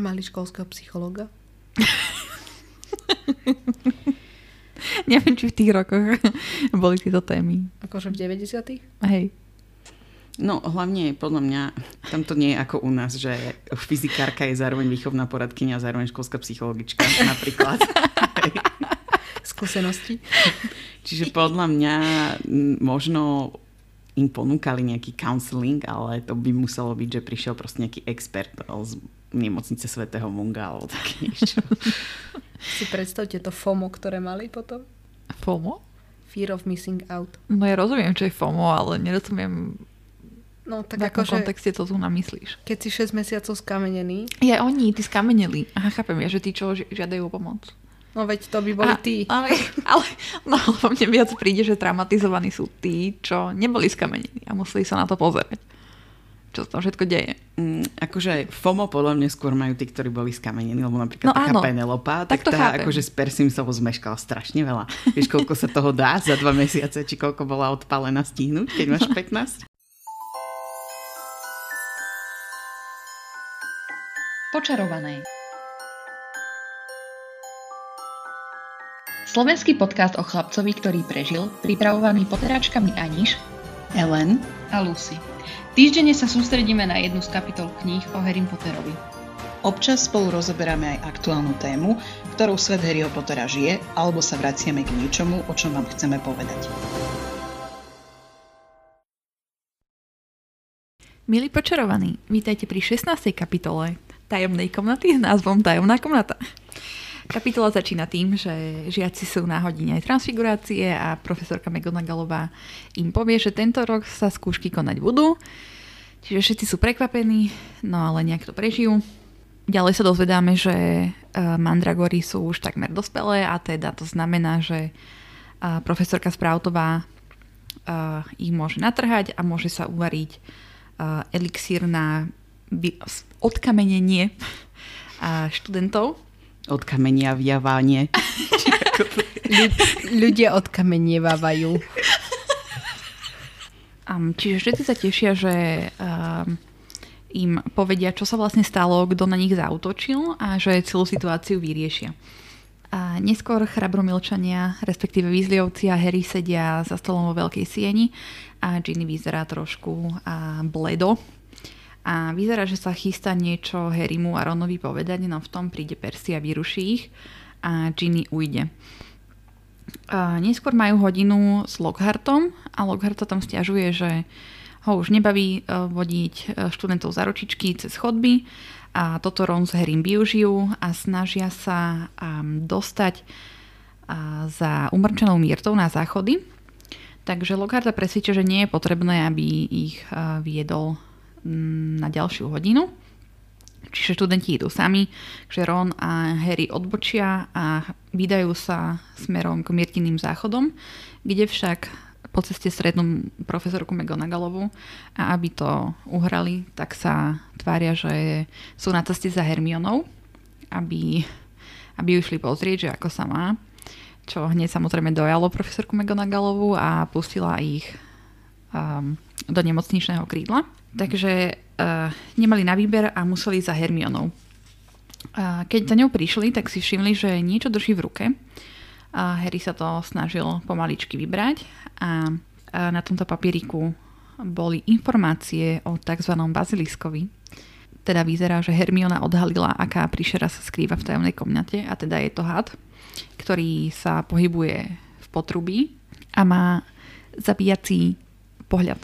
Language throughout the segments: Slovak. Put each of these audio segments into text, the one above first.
Mali školského psychologa? Neviem, či v tých rokoch boli tieto témy. Akože v 90 Hej. No hlavne podľa mňa tam to nie je ako u nás, že fyzikárka je zároveň výchovná poradkynia a zároveň školská psychologička napríklad. Skúsenosti. Čiže podľa mňa možno im ponúkali nejaký counseling, ale to by muselo byť, že prišiel proste nejaký expert z nemocnice svätého Munga alebo také niečo. Si predstavte to FOMO, ktoré mali potom. FOMO? Fear of missing out. No ja rozumiem, čo je FOMO, ale nerozumiem, No tak v akom akože, kontexte to tu namyslíš. keď si 6 mesiacov skamenený, Ja oni, tí skameneli. Aha, chápem, ja, že tí, čo ži- žiadajú o pomoc. no veď to by boli A- tí. Ale, ale no, mne viac príde, že traumatizovaní sú tí, čo neboli skamenení a museli sa na to pozerať. Čo sa tam všetko deje. Mm, akože FOMO podľa mňa skôr majú tí, ktorí boli skamenení, lebo napríklad No taká áno, Penelopa, tak tak to tá chápem. akože s Persimsovou zmeškala strašne veľa. Vieš, koľko sa toho dá za dva mesiace, či koľko bola odpálená stihnúť, keď máš 15? Počarované. Slovenský podcast o chlapcovi, ktorý prežil, pripravovaný poteráčkami Aniš Ellen, a Lucy. Týždenne sa sústredíme na jednu z kapitol kníh o Harry Potterovi. občas spolu rozoberáme aj aktuálnu tému, ktorou svet Harryho Pottera žije, alebo sa vraciame k niečomu, o čom vám chceme povedať. Milí počarovaní, vítajte pri 16. kapitole tajomnej komnaty s názvom Tajomná komnata. Kapitola začína tým, že žiaci sú na hodine transfigurácie a profesorka McGonagallová im povie, že tento rok sa skúšky konať budú. Čiže všetci sú prekvapení, no ale nejak to prežijú. Ďalej sa dozvedáme, že uh, mandragory sú už takmer dospelé a teda to znamená, že uh, profesorka Sproutová uh, ich môže natrhať a môže sa uvariť elixír na odkamenenie študentov. Od kamenia vjavanie. Ľudia odkamenievávajú. Um, čiže všetci sa tešia, že um, im povedia, čo sa vlastne stalo, kto na nich zautočil a že celú situáciu vyriešia. A neskôr chrabromilčania, respektíve Weasleyovci a Harry sedia za stolom vo veľkej sieni a Ginny vyzerá trošku a bledo. A vyzerá, že sa chystá niečo Harrymu a Ronovi povedať, no v tom príde Percy a vyruší ich a Ginny ujde. A neskôr majú hodinu s Lockhartom a Lockhart sa tam stiažuje, že ho už nebaví e, vodiť e, študentov za ručičky cez chodby a toto Ron s Harrym využijú a snažia sa dostať a, za umrčenou Myrtou na záchody. Takže Lockharta presvedčia, že nie je potrebné, aby ich viedol na ďalšiu hodinu. Čiže študenti idú sami, že Ron a Harry odbočia a vydajú sa smerom k Myrtiným záchodom, kde však po ceste stretnú profesorku McGonagallovú a aby to uhrali, tak sa tvária, že sú na ceste za Hermionou, aby, aby išli pozrieť, že ako sa má. Čo hneď samozrejme dojalo profesorku McGonagallovú a pustila ich um, do nemocničného krídla. Takže uh, nemali na výber a museli ísť za Hermionou. A keď za ňou prišli, tak si všimli, že niečo drží v ruke. A Harry sa to snažil pomaličky vybrať a, a na tomto papieriku boli informácie o tzv. baziliskovi. Teda vyzerá, že Hermiona odhalila, aká príšera sa skrýva v tajomnej komnate a teda je to had, ktorý sa pohybuje v potrubí a má zabíjací pohľad.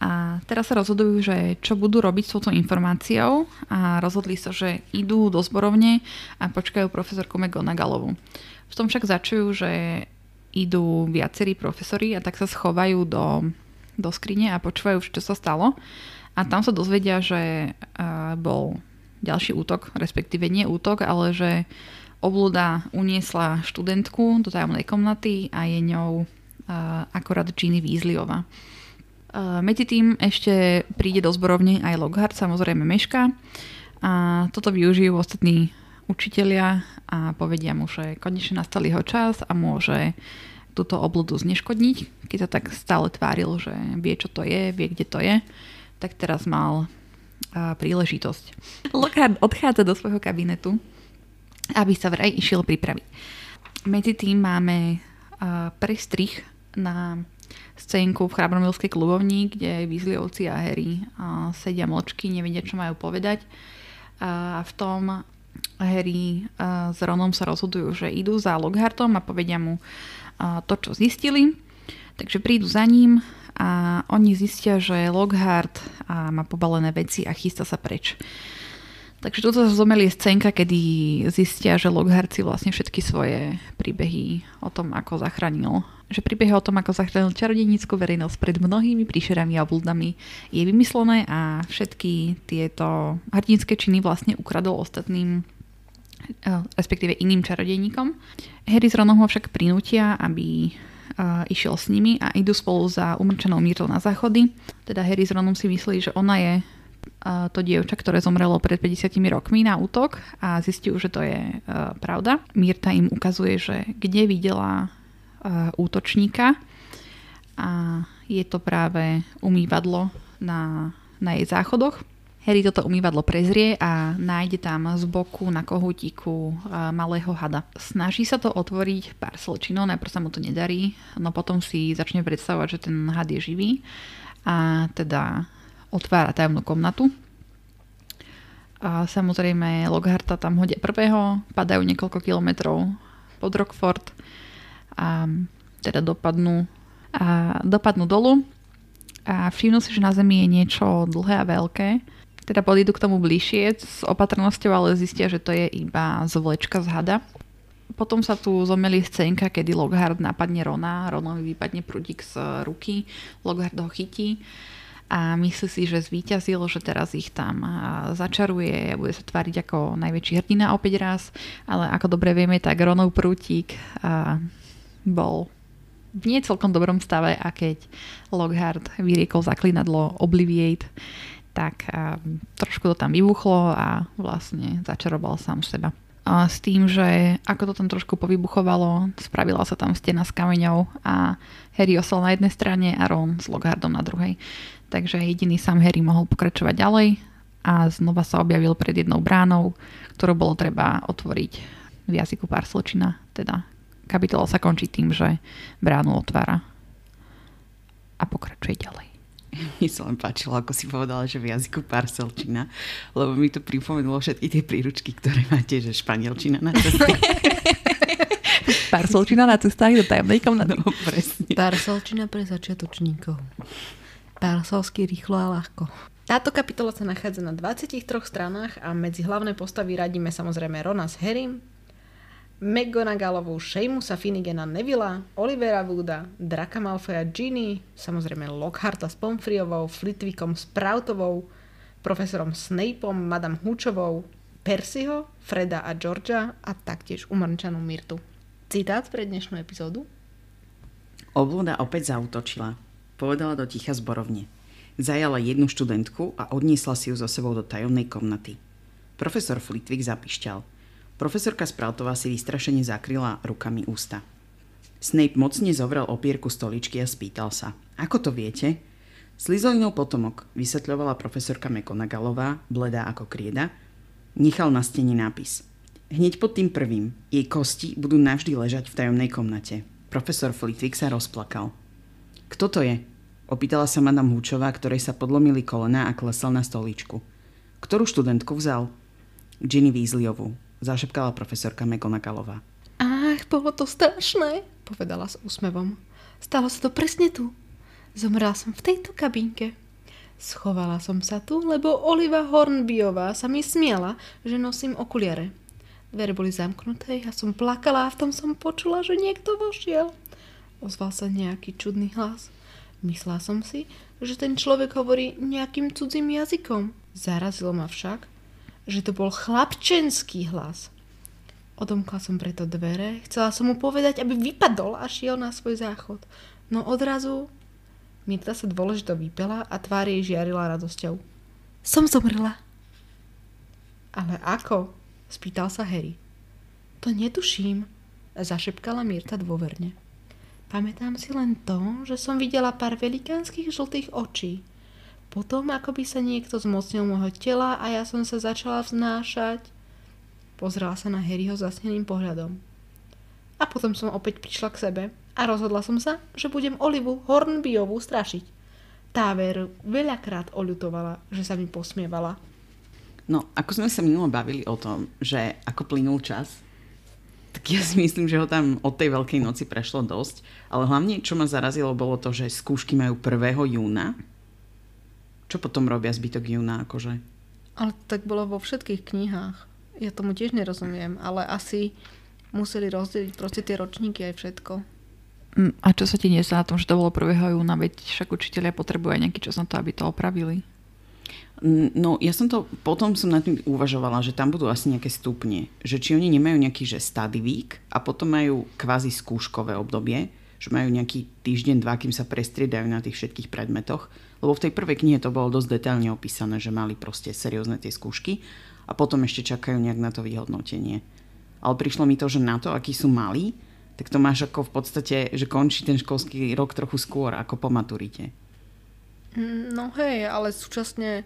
A teraz sa rozhodujú, že čo budú robiť s touto informáciou a rozhodli sa, že idú do zborovne a počkajú profesorku McGonagallovu. V tom však začujú, že idú viacerí profesori a tak sa schovajú do, do skrine a počúvajú, čo sa stalo. A tam sa dozvedia, že uh, bol ďalší útok, respektíve nie útok, ale že oblúda uniesla študentku do tajomnej komnaty a je ňou uh, akorát Ginny Weasleyová. Medzi tým ešte príde do zborovne aj Lockhart, samozrejme meška. A toto využijú ostatní učitelia a povedia mu, že konečne nastal jeho čas a môže túto obludu zneškodniť. Keď sa tak stále tváril, že vie, čo to je, vie, kde to je, tak teraz mal príležitosť. Lockhart odchádza do svojho kabinetu, aby sa vraj išiel pripraviť. Medzi tým máme prestrih na scénku v Chrabromilskej klubovni, kde Weasleyovci a uh, sedia mlčky, nevedia, čo majú povedať. A v tom Harry s Ronom sa rozhodujú, že idú za Lockhartom a povedia mu to, čo zistili. Takže prídu za ním a oni zistia, že Lockhart uh, má pobalené veci a chystá sa preč. Takže toto sa zomelie scénka, kedy zistia, že Lockhart si vlastne všetky svoje príbehy o tom, ako zachránil že príbeh o tom, ako zachránil čarodejnícku verejnosť pred mnohými príšerami a blúdami je vymyslené a všetky tieto hrdinské činy vlastne ukradol ostatným eh, respektíve iným čarodejníkom. Harry s Ronom ho však prinútia, aby uh, išiel s nimi a idú spolu za umrčenou Myrtle na záchody. Teda Harry s Ronom si myslí, že ona je uh, to dievča, ktoré zomrelo pred 50 rokmi na útok a zistiu, že to je pravda. Myrta im ukazuje, že kde videla Eh, útočníka a je to práve umývadlo na, na jej záchodoch. Harry toto umývadlo prezrie a nájde tam z boku na kohútiku eh, malého hada. Snaží sa to otvoriť pár slčinou, najprv sa mu to nedarí, no potom si začne predstavovať, že ten had je živý a teda otvára tajomnú komnatu. A samozrejme Lockharta tam hodia prvého, padajú niekoľko kilometrov pod Rockford a teda dopadnú, a dopadnú dolu a všimnú si, že na Zemi je niečo dlhé a veľké. Teda podídu k tomu bližšie s opatrnosťou, ale zistia, že to je iba zvlečka z hada. Potom sa tu zomeli scénka, kedy Lockhart napadne Rona, Ronovi vypadne prúdik z ruky, Lockhart ho chytí a myslí si, že zvíťazil, že teraz ich tam začaruje a bude sa tváriť ako najväčší hrdina opäť raz, ale ako dobre vieme, tak Ronov prútik bol v nie celkom dobrom stave a keď Lockhart vyriekol zaklinadlo Obliviate, tak um, trošku to tam vybuchlo a vlastne začaroval sám seba. A s tým, že ako to tam trošku povybuchovalo, spravila sa tam stena s kameňou a Harry osol na jednej strane a Ron s Lockhartom na druhej. Takže jediný sám Harry mohol pokračovať ďalej a znova sa objavil pred jednou bránou, ktorú bolo treba otvoriť v jazyku Parslčina, teda kapitola sa končí tým, že bránu otvára a pokračuje ďalej. Mi sa len páčilo, ako si povedala, že v jazyku parcelčina, lebo mi to pripomenulo všetky tie príručky, ktoré máte, že španielčina na ceste. Parcelčina na cestách do tajomnej komnaty. No, presne. Parcelčina pre začiatočníkov. Parselsky rýchlo a ľahko. Táto kapitola sa nachádza na 23 stranách a medzi hlavné postavy radíme samozrejme Rona s Harrym, McGonagallovú, Seamusa Finnigana Nevilla, Olivera Wooda, Draka Malfoya Ginny, samozrejme Lockharta s Pomfriovou, Flitwickom Sproutovou, profesorom Snapeom, Madame Húčovou, Percyho, Freda a Georgia a taktiež umrčanú Mirtu. Citát pre dnešnú epizódu? Oblúda opäť zautočila. Povedala do ticha zborovne. Zajala jednu študentku a odniesla si ju so sebou do tajomnej komnaty. Profesor Flitwick zapišťal – Profesorka Sproutová si vystrašene zakryla rukami ústa. Snape mocne zovrel opierku stoličky a spýtal sa. Ako to viete? Slizolinov potomok, vysvetľovala profesorka McGonagallová, bledá ako krieda, nechal na stene nápis. Hneď pod tým prvým, jej kosti budú navždy ležať v tajomnej komnate. Profesor Flitwick sa rozplakal. Kto to je? Opýtala sa madam Húčová, ktorej sa podlomili kolena a klesal na stoličku. Ktorú študentku vzal? Ginny Weasleyovú zašepkala profesorka McGonagallová. Ach, bolo to strašné, povedala s úsmevom. Stalo sa to presne tu. Zomrela som v tejto kabínke. Schovala som sa tu, lebo Oliva Hornbyová sa mi smiala, že nosím okuliare. Dvere boli zamknuté, ja som plakala a v tom som počula, že niekto vošiel. Ozval sa nejaký čudný hlas. Myslela som si, že ten človek hovorí nejakým cudzím jazykom. Zarazilo ma však, že to bol chlapčenský hlas. Odomkla som preto dvere, chcela som mu povedať, aby vypadol a šiel na svoj záchod. No odrazu Mirta sa dôležito vypela a tvár jej žiarila radosťou. Som zomrela. Ale ako? Spýtal sa Harry. To netuším, zašepkala Mirta dôverne. Pamätám si len to, že som videla pár velikánskych žltých očí. Potom ako by sa niekto zmocnil môjho tela a ja som sa začala vznášať. Pozrela sa na Harryho zasneným pohľadom. A potom som opäť prišla k sebe a rozhodla som sa, že budem Olivu Hornbyovú strašiť. Tá ver veľakrát oľutovala, že sa mi posmievala. No, ako sme sa minulo bavili o tom, že ako plynul čas, tak ja si myslím, že ho tam od tej Veľkej noci prešlo dosť. Ale hlavne, čo ma zarazilo, bolo to, že skúšky majú 1. júna. Čo potom robia zbytok júna, akože? Ale tak bolo vo všetkých knihách. Ja tomu tiež nerozumiem, ale asi museli rozdeliť proste tie ročníky aj všetko. Mm, A čo sa ti nezdá na tom, že to bolo 1. júna, veď však učiteľia potrebujú aj nejaký čas na to, aby to opravili. Mm, No, ja som to, potom som nad tým uvažovala, že tam budú asi nejaké stupne. Že či oni nemajú nejaký, že week a potom majú kvázi skúškové obdobie, že majú nejaký týždeň, dva, kým sa prestriedajú na tých všetkých predmetoch. Lebo v tej prvej knihe to bolo dosť detailne opísané, že mali proste seriózne tie skúšky a potom ešte čakajú nejak na to vyhodnotenie. Ale prišlo mi to, že na to, akí sú malí, tak to máš ako v podstate, že končí ten školský rok trochu skôr ako po maturite. Mm, No hej, ale súčasne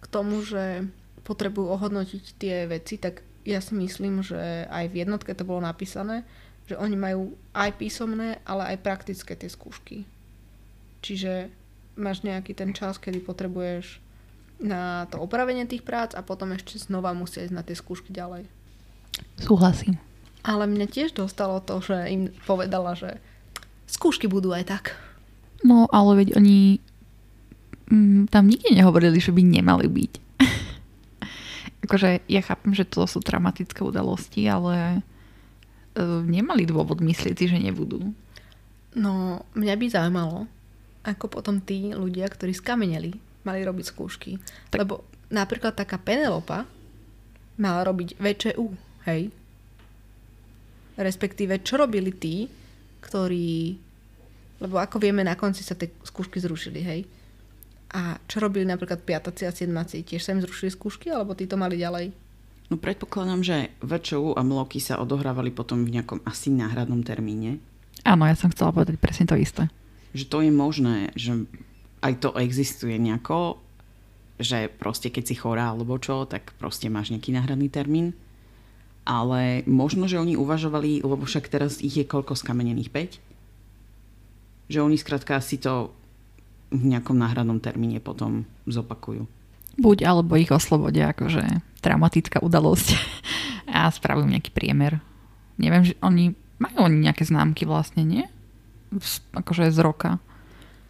k tomu, že potrebujú ohodnotiť tie veci, tak ja si myslím, že aj v jednotke to bolo napísané, že oni majú aj písomné, ale aj praktické tie skúšky. Čiže máš nejaký ten čas, kedy potrebuješ na to opravenie tých prác a potom ešte znova musia ísť na tie skúšky ďalej. Súhlasím. Ale mne tiež dostalo to, že im povedala, že skúšky budú aj tak. No, ale veď oni mm, tam nikde nehovorili, že by nemali byť. akože ja chápem, že to sú traumatické udalosti, ale nemali dôvod myslieť si, že nebudú. No, mňa by zaujímalo, ako potom tí ľudia, ktorí skameneli, mali robiť skúšky. Tak- Lebo napríklad taká Penelopa mala robiť VČU, hej? Respektíve, čo robili tí, ktorí... Lebo ako vieme, na konci sa tie skúšky zrušili, hej? A čo robili napríklad piataci a siedmaci? Tiež sa im zrušili skúšky, alebo tí to mali ďalej? No predpokladám, že VČU a mloky sa odohrávali potom v nejakom asi náhradnom termíne. Áno, ja som chcela povedať presne to isté. Že to je možné, že aj to existuje nejako, že proste keď si chorá alebo čo, tak proste máš nejaký náhradný termín. Ale možno, že oni uvažovali, lebo však teraz ich je koľko skamenených? 5? Že oni skrátka si to v nejakom náhradnom termíne potom zopakujú. Buď alebo ich oslobodia akože traumatická udalosť a spravujú nejaký priemer. Neviem, že oni majú oni nejaké známky vlastne, nie? Z- Akože z roka.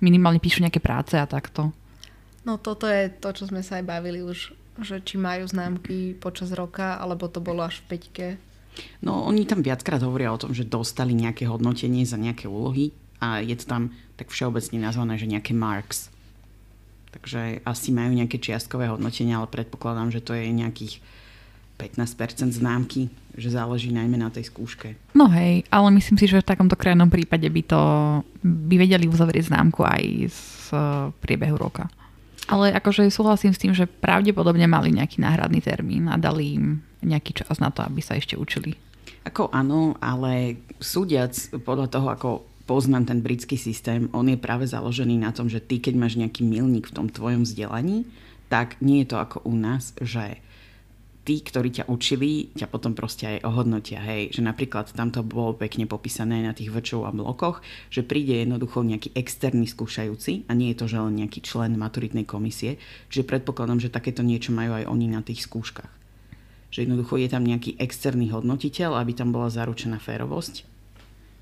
Minimálne píšu nejaké práce a takto. No toto je to, čo sme sa aj bavili už, že či majú známky počas roka, alebo to bolo až v peťke. No, oni tam viackrát hovoria o tom, že dostali nejaké hodnotenie za nejaké úlohy a je to tam tak všeobecne nazvané, že nejaké marks. Takže asi majú nejaké čiastkové hodnotenia, ale predpokladám, že to je nejakých 15% známky, že záleží najmä na tej skúške. No hej, ale myslím si, že v takomto krajnom prípade by to by vedeli uzavrieť známku aj z eh, priebehu roka. Ale akože súhlasím s tým, že pravdepodobne mali nejaký náhradný termín a dali im nejaký čas na to, aby sa ešte učili. Ako áno, ale súdiac podľa toho, ako poznám ten britský systém, on je práve založený na tom, že ty, keď máš nejaký milník v tom tvojom vzdelaní, tak nie je to ako u nás, že tí, ktorí ťa učili, ťa potom proste aj ohodnotia. Hej, že napríklad tam to bolo pekne popísané na tých väčšov a blokoch, že príde jednoducho nejaký externý skúšajúci a nie je to, že len nejaký člen maturitnej komisie. Čiže predpokladám, že takéto niečo majú aj oni na tých skúškach. Že jednoducho je tam nejaký externý hodnotiteľ, aby tam bola zaručená férovosť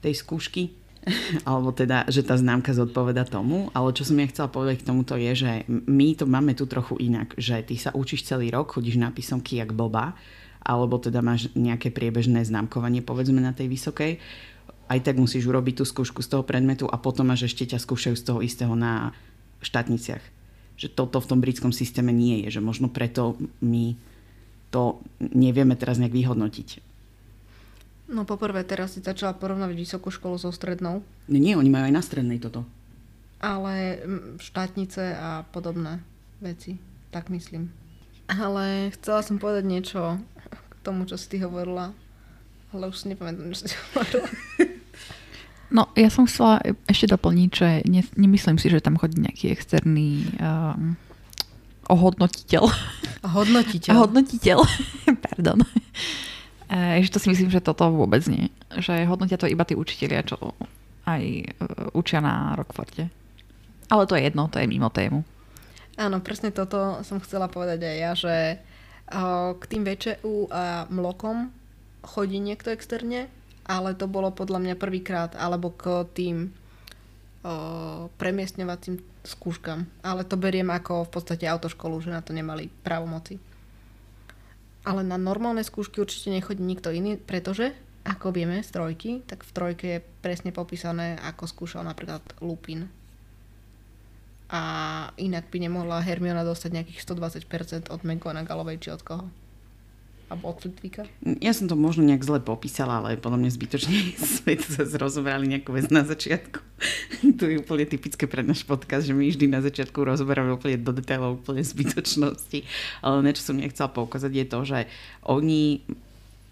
tej skúšky. Alebo teda, že tá známka zodpoveda tomu. Ale čo som ja chcela povedať k tomuto je, že my to máme tu trochu inak. Že ty sa učíš celý rok, chodíš na písomky jak blbá, alebo teda máš nejaké priebežné známkovanie, povedzme na tej vysokej. Aj tak musíš urobiť tú skúšku z toho predmetu a potom máš ešte ťa skúšajú z toho istého na štátniciach. Že toto v tom britskom systéme nie je. Že možno preto my to nevieme teraz nejak vyhodnotiť. No poprvé teraz si začala porovnávať vysokú školu so strednou, Nie, nie, oni majú aj na strednej toto. ale štátnice a podobné veci, tak myslím. Ale chcela som povedať niečo k tomu, čo si ty hovorila, ale už si nepamätám, čo si hovorila. No, ja som chcela ešte doplniť, že ne, nemyslím si, že tam chodí nejaký externý um, ohodnotiteľ. Hodnotiteľ. Hodnotiteľ. Pardon. E, že to si myslím, že toto vôbec nie. Že hodnotia to iba tí učitelia, čo aj e, učia na Rockforte. Ale to je jedno, to je mimo tému. Áno, presne toto som chcela povedať aj ja, že o, k tým VČU a mlokom chodí niekto externe, ale to bolo podľa mňa prvýkrát, alebo k tým o, premiestňovacím skúškam. Ale to beriem ako v podstate autoškolu, že na to nemali právomoci. Ale na normálne skúšky určite nechodí nikto iný, pretože, ako vieme z trojky, tak v trojke je presne popísané, ako skúšal napríklad Lupin. A inak by nemohla Hermiona dostať nejakých 120% od McGonagallovej či od koho. Alebo od Flitwicka. Ja som to možno nejak zle popísala, ale podľa mňa zbytočne sme to zase rozoberali nejakú vec na začiatku. tu je úplne typické pre náš podcast, že my vždy na začiatku rozoberáme úplne do detailov, úplne zbytočnosti. Ale na čo som nechcela poukázať je to, že oni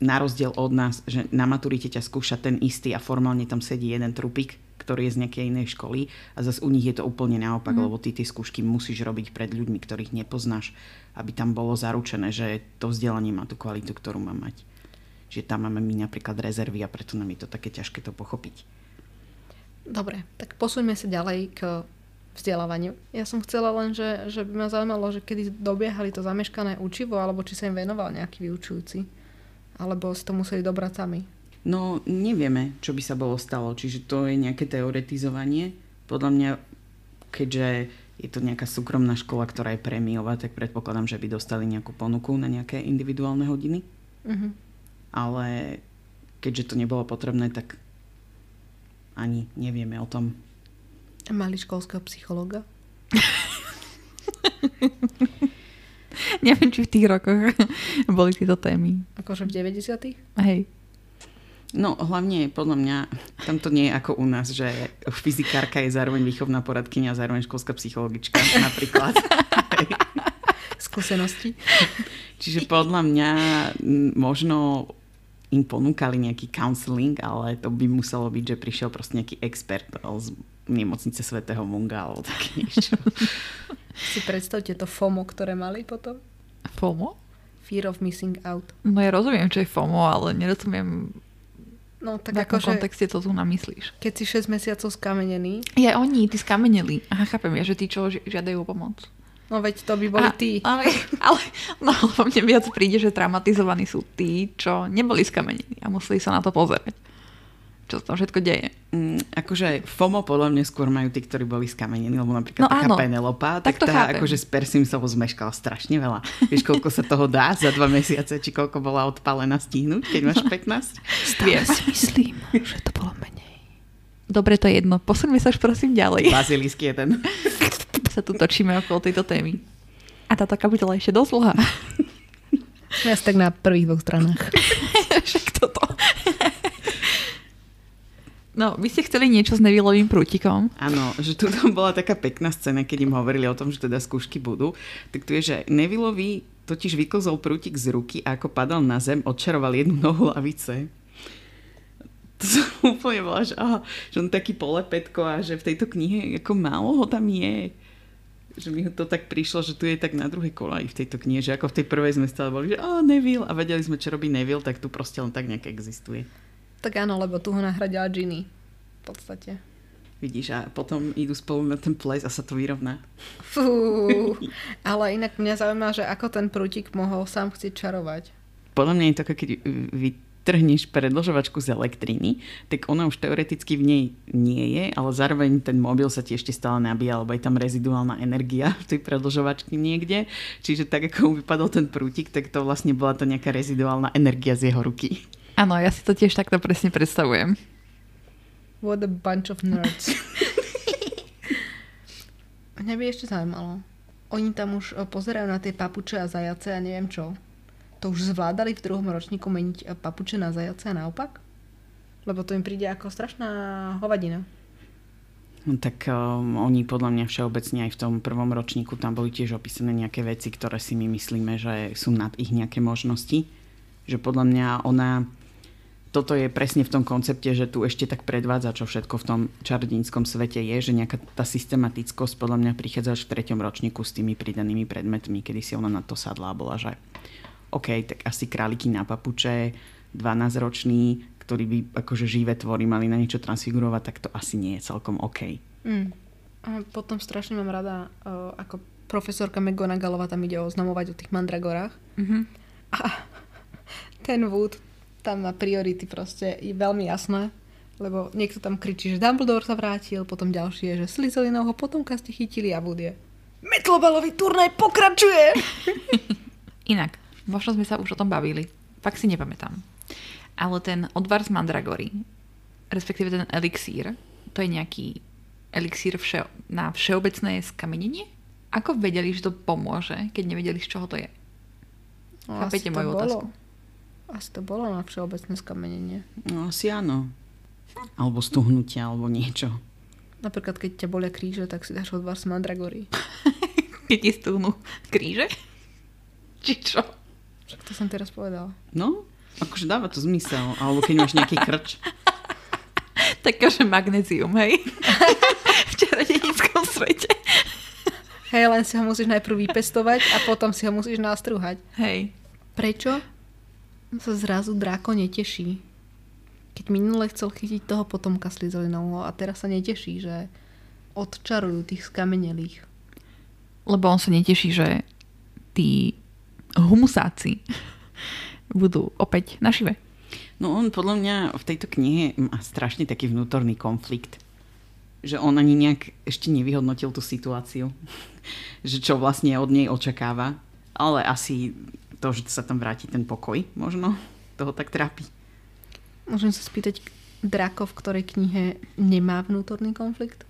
na rozdiel od nás, že na maturite ťa skúša ten istý a formálne tam sedí jeden trupík, ktorý je z nejakej inej školy a zase u nich je to úplne naopak, mm. lebo ty tie skúšky musíš robiť pred ľuďmi, ktorých nepoznáš, aby tam bolo zaručené, že to vzdelanie má tú kvalitu, ktorú má mať. Čiže tam máme my napríklad rezervy a preto nám je to také ťažké to pochopiť. Dobre, tak posuňme sa ďalej k vzdelávaniu. Ja som chcela len, že, že by ma zaujímalo, že kedy dobiehali to zameškané učivo, alebo či sa im venoval nejaký vyučujúci. Alebo si to museli dobrať sami. No, nevieme, čo by sa bolo stalo. Čiže to je nejaké teoretizovanie. Podľa mňa, keďže je to nejaká súkromná škola, ktorá je prémiová, tak predpokladám, že by dostali nejakú ponuku na nejaké individuálne hodiny. Uh-huh. Ale keďže to nebolo potrebné, tak ani nevieme o tom. A mali školského psychologa? Neviem, či v tých rokoch boli tieto témy. Akože v 90 Hej. No hlavne podľa mňa tam to nie je ako u nás, že fyzikárka je zároveň výchovná poradkynia a zároveň školská psychologička napríklad. Skúsenosti. Čiže podľa mňa možno im ponúkali nejaký counseling, ale to by muselo byť, že prišiel proste nejaký expert z nemocnice svätého Munga alebo také niečo. Si predstavte to FOMO, ktoré mali potom? FOMO? Fear of missing out. No ja rozumiem, čo je FOMO, ale nerozumiem No tak v akom akože, kontexte to tu namyslíš. keď si 6 mesiacov skamenený, Je oni, tí skameneli. Aha, chápem, ja, že tí, čo ži- žiadajú pomoc. no veď to by boli A- ty. Ale, ale no, mne viac príde, že traumatizovaní sú tí, čo neboli skamenení a museli sa na to pozerať. Čo sa tam všetko deje. Mm, akože FOMO podľa mňa skôr majú tí, ktorí boli skamenení, lebo napríklad No taká áno. Penelopa, tak Tak to tá chápem. akože s Persimsovou zmeškala strašne veľa. Vieš, koľko sa toho dá za dva mesiace, či koľko bola odpálená stihnúť, keď máš 15? Viem. myslím, že to bolo menej. Dobre, to je jedno. Posuňme sa už prosím ďalej. Bazilisk jeden. sa tu točíme okolo tejto témy. A táto kapitola je ešte dosť dlhá. Sme asi tak na prvých dvoch stranách. Však toto. No, vy ste chceli niečo s Nevillovým prútikom. Áno, že tu bola taká pekná scéna, keď im hovorili o tom, že teda skúšky budú. Tak tu je, že Nevillovi totiž vyklzol prútik z ruky a ako padal na zem, odčaroval jednu nohu lavice. To som úplne bola, že, aha, že on taký polepetko a že v tejto knihe ako málo ho tam je. Že mi to tak prišlo, že tu je tak na druhej kolaji v tejto knihe, že ako v tej prvej sme stále boli, že a Neville a vedeli sme, čo robí Neville, tak tu proste len tak nejak existuje. Tak áno, lebo tu ho nahradila Ginny. V podstate. Vidíš, a potom idú spolu na ten ples a sa to vyrovná. Fú. Ale inak mňa zaujíma, že ako ten prútik mohol sám chcieť čarovať. Podľa mňa je to, keď vytrhneš predlžovačku z elektriny, tak ona už teoreticky v nej nie je, ale zároveň ten mobil sa ti ešte stále nabíja, lebo je tam reziduálna energia v tej predlžovačky niekde. Čiže tak, ako mu vypadol ten prútik, tak to vlastne bola to nejaká reziduálna energia z jeho ruky. Áno, ja si to tiež takto presne predstavujem. What a bunch of nerds. Mňa by ešte zaujímalo. Oni tam už e, pozerajú na tie papuče a zajace a neviem čo. To už zvládali v druhom ročníku meniť e, papuče na zajace a naopak? Lebo to im príde ako strašná hovadina. No, tak um, oni podľa mňa všeobecne aj v tom prvom ročníku tam boli tiež opísané nejaké veci, ktoré si my myslíme, že sú nad ich nejaké možnosti. Že podľa mňa ona toto je presne v tom koncepte, že tu ešte tak predvádza, čo všetko v tom čarodínskom svete je, že nejaká tá systematickosť podľa mňa prichádza až v treťom ročníku s tými pridanými predmetmi, kedy si ona na to sadla a bola, že OK, tak asi králiky na papuče, 12-ročný, ktorý by akože živé tvory mali na niečo transfigurovať, tak to asi nie je celkom OK. Mm. A potom strašne mám rada, uh, ako profesorka McGonagallová tam ide oznamovať o tých mandragorách. Mhm. A ten Wood tam má priority proste, je veľmi jasné. Lebo niekto tam kričí, že Dumbledore sa vrátil, potom ďalší je, že Slytherinovho potomka ste chytili a Wood je Metlobalový turnaj pokračuje! Inak, možno sme sa už o tom bavili. Fakt si nepamätám. Ale ten odvar z mandragory, respektíve ten elixír, to je nejaký elixír vše, na všeobecné skamenenie? Ako vedeli, že to pomôže, keď nevedeli, z čoho to je? No, Chápete moju bolo. otázku? Asi to bolo na všeobecné skamenenie. No asi áno. Alebo stuhnutia, alebo niečo. Napríklad, keď ťa bolia kríže, tak si dáš odvar z mandragory. Keď ti stúhnú kríže? Či čo? Však to som teraz povedala. No, akože dáva to zmysel. Alebo keď máš nejaký krč. Takéže magnézium, hej? v čarodenickom svete. Hej, len si ho musíš najprv vypestovať a potom si ho musíš nastruhať. Hej. Prečo sa zrazu dráko neteší? Keď minule chcel chytiť toho potomka Slytherinovho a teraz sa neteší, že odčarujú tých skamenelých. Lebo on sa neteší, že tí humusáci budú opäť našive. No on podľa mňa v tejto knihe má strašne taký vnútorný konflikt. Že on ani nejak ešte nevyhodnotil tú situáciu. že čo vlastne od nej očakáva. Ale asi to, že sa tam vráti ten pokoj možno, toho tak trápi. Môžem sa spýtať, Drako v ktorej knihe nemá vnútorný konflikt?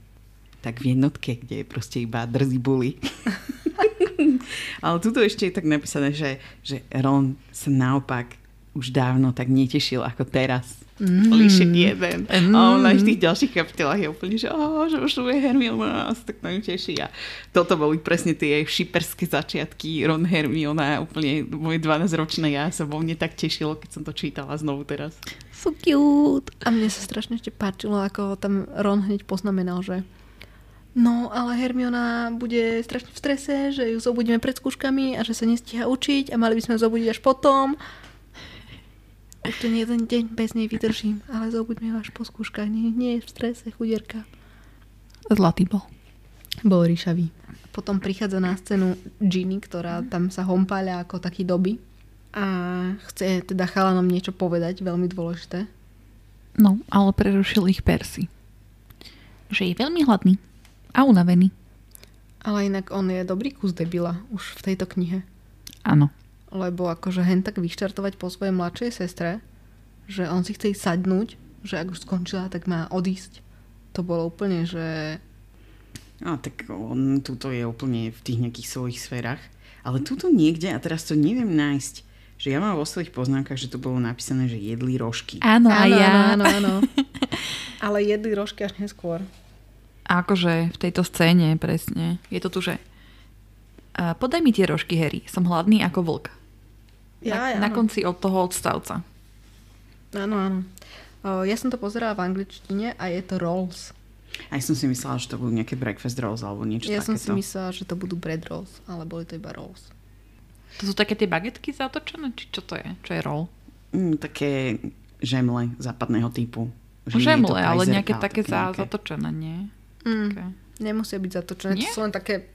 Tak v jednotke, kde je proste iba drzý bully. Ale tuto ešte je tak napísané, že, že Ron sa naopak už dávno tak netešil ako teraz. Mm. Líšek jeden. Mm. A on aj v tých ďalších kapitolách je úplne, že, oh, že už tu je Hermiona sa tak na ňu teší. A toto boli presne tie šiperské začiatky Ron Hermiona. Úplne moje 12-ročné ja sa vo mne tak tešilo, keď som to čítala znovu teraz. So cute. A mne sa strašne ešte páčilo, ako tam Ron hneď poznamenal, že No, ale Hermiona bude strašne v strese, že ju zobudíme pred skúškami a že sa nestíha učiť a mali by sme ju zobudiť až potom. Už ten jeden deň bez nej vydržím, ale zobudíme vás po skúškach. Nie, nie je v strese, chudierka. Zlatý bol. Bol ríšavý. Potom prichádza na scénu Ginny, ktorá tam sa hompáľa ako taký doby a chce teda chalanom niečo povedať, veľmi dôležité. No, ale prerušil ich Percy. Že je veľmi hladný a unavený. Ale inak on je dobrý kus debila už v tejto knihe. Áno. Lebo akože hen tak vyštartovať po svojej mladšej sestre, že on si chce ísť sadnúť, že ak už skončila, tak má odísť. To bolo úplne, že... A tak on tuto je úplne v tých nejakých svojich sférach. Ale tuto niekde, a teraz to neviem nájsť, že ja mám vo svojich poznámkach, že to bolo napísané, že jedli rožky. Áno, áno, ja. áno, áno. Ale jedli rožky až neskôr. Akože v tejto scéne presne. Je to tu, že podaj mi tie rožky, Harry. Som hladný ako vlk. Ja, na, na konci od toho odstavca. Áno, áno. Ja som to pozerala v angličtine a je to rolls. Aj som si myslela, že to budú nejaké breakfast rolls alebo niečo ja som si takéto. myslela, že to budú bread rolls, ale boli to iba rolls. To sú také tie bagetky zatočené? Či čo to je? Čo je roll? Mm, také žemle západného typu. Že Žemle, ale nejaké také za, nejaké- zatočené, nie? Mm, Okay. Nemusia byť zatočené, Nie? to sú len také,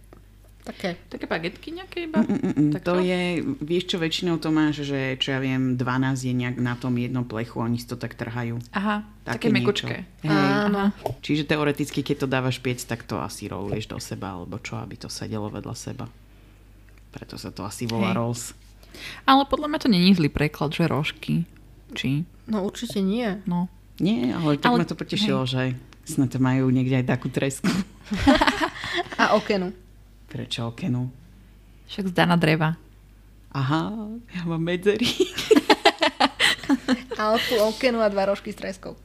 také. Také bagetky nejaké iba? Mm, mm, mm, Tak to je, vieš čo, väčšinou to máš, že čo ja viem, 12 je nejak na tom jednom plechu, oni si to tak trhajú. Aha, Také také mekučké. Hej. Áno. Čiže teoreticky, keď to dávaš piec, tak to asi rolluješ do seba, alebo čo, aby to sedelo vedľa seba. Preto sa to asi volá Hej. rolls. Ale podľa mňa to není zlý preklad, že rožky. Či? No určite nie. No. Nie, ale tak Ale- ma to potešilo, že snad to majú niekde aj takú tresku. A okenu. Prečo okenu? Však zdá na dreva. Aha, ja mám medzery. Alfu, okenu a dva rožky s treskou.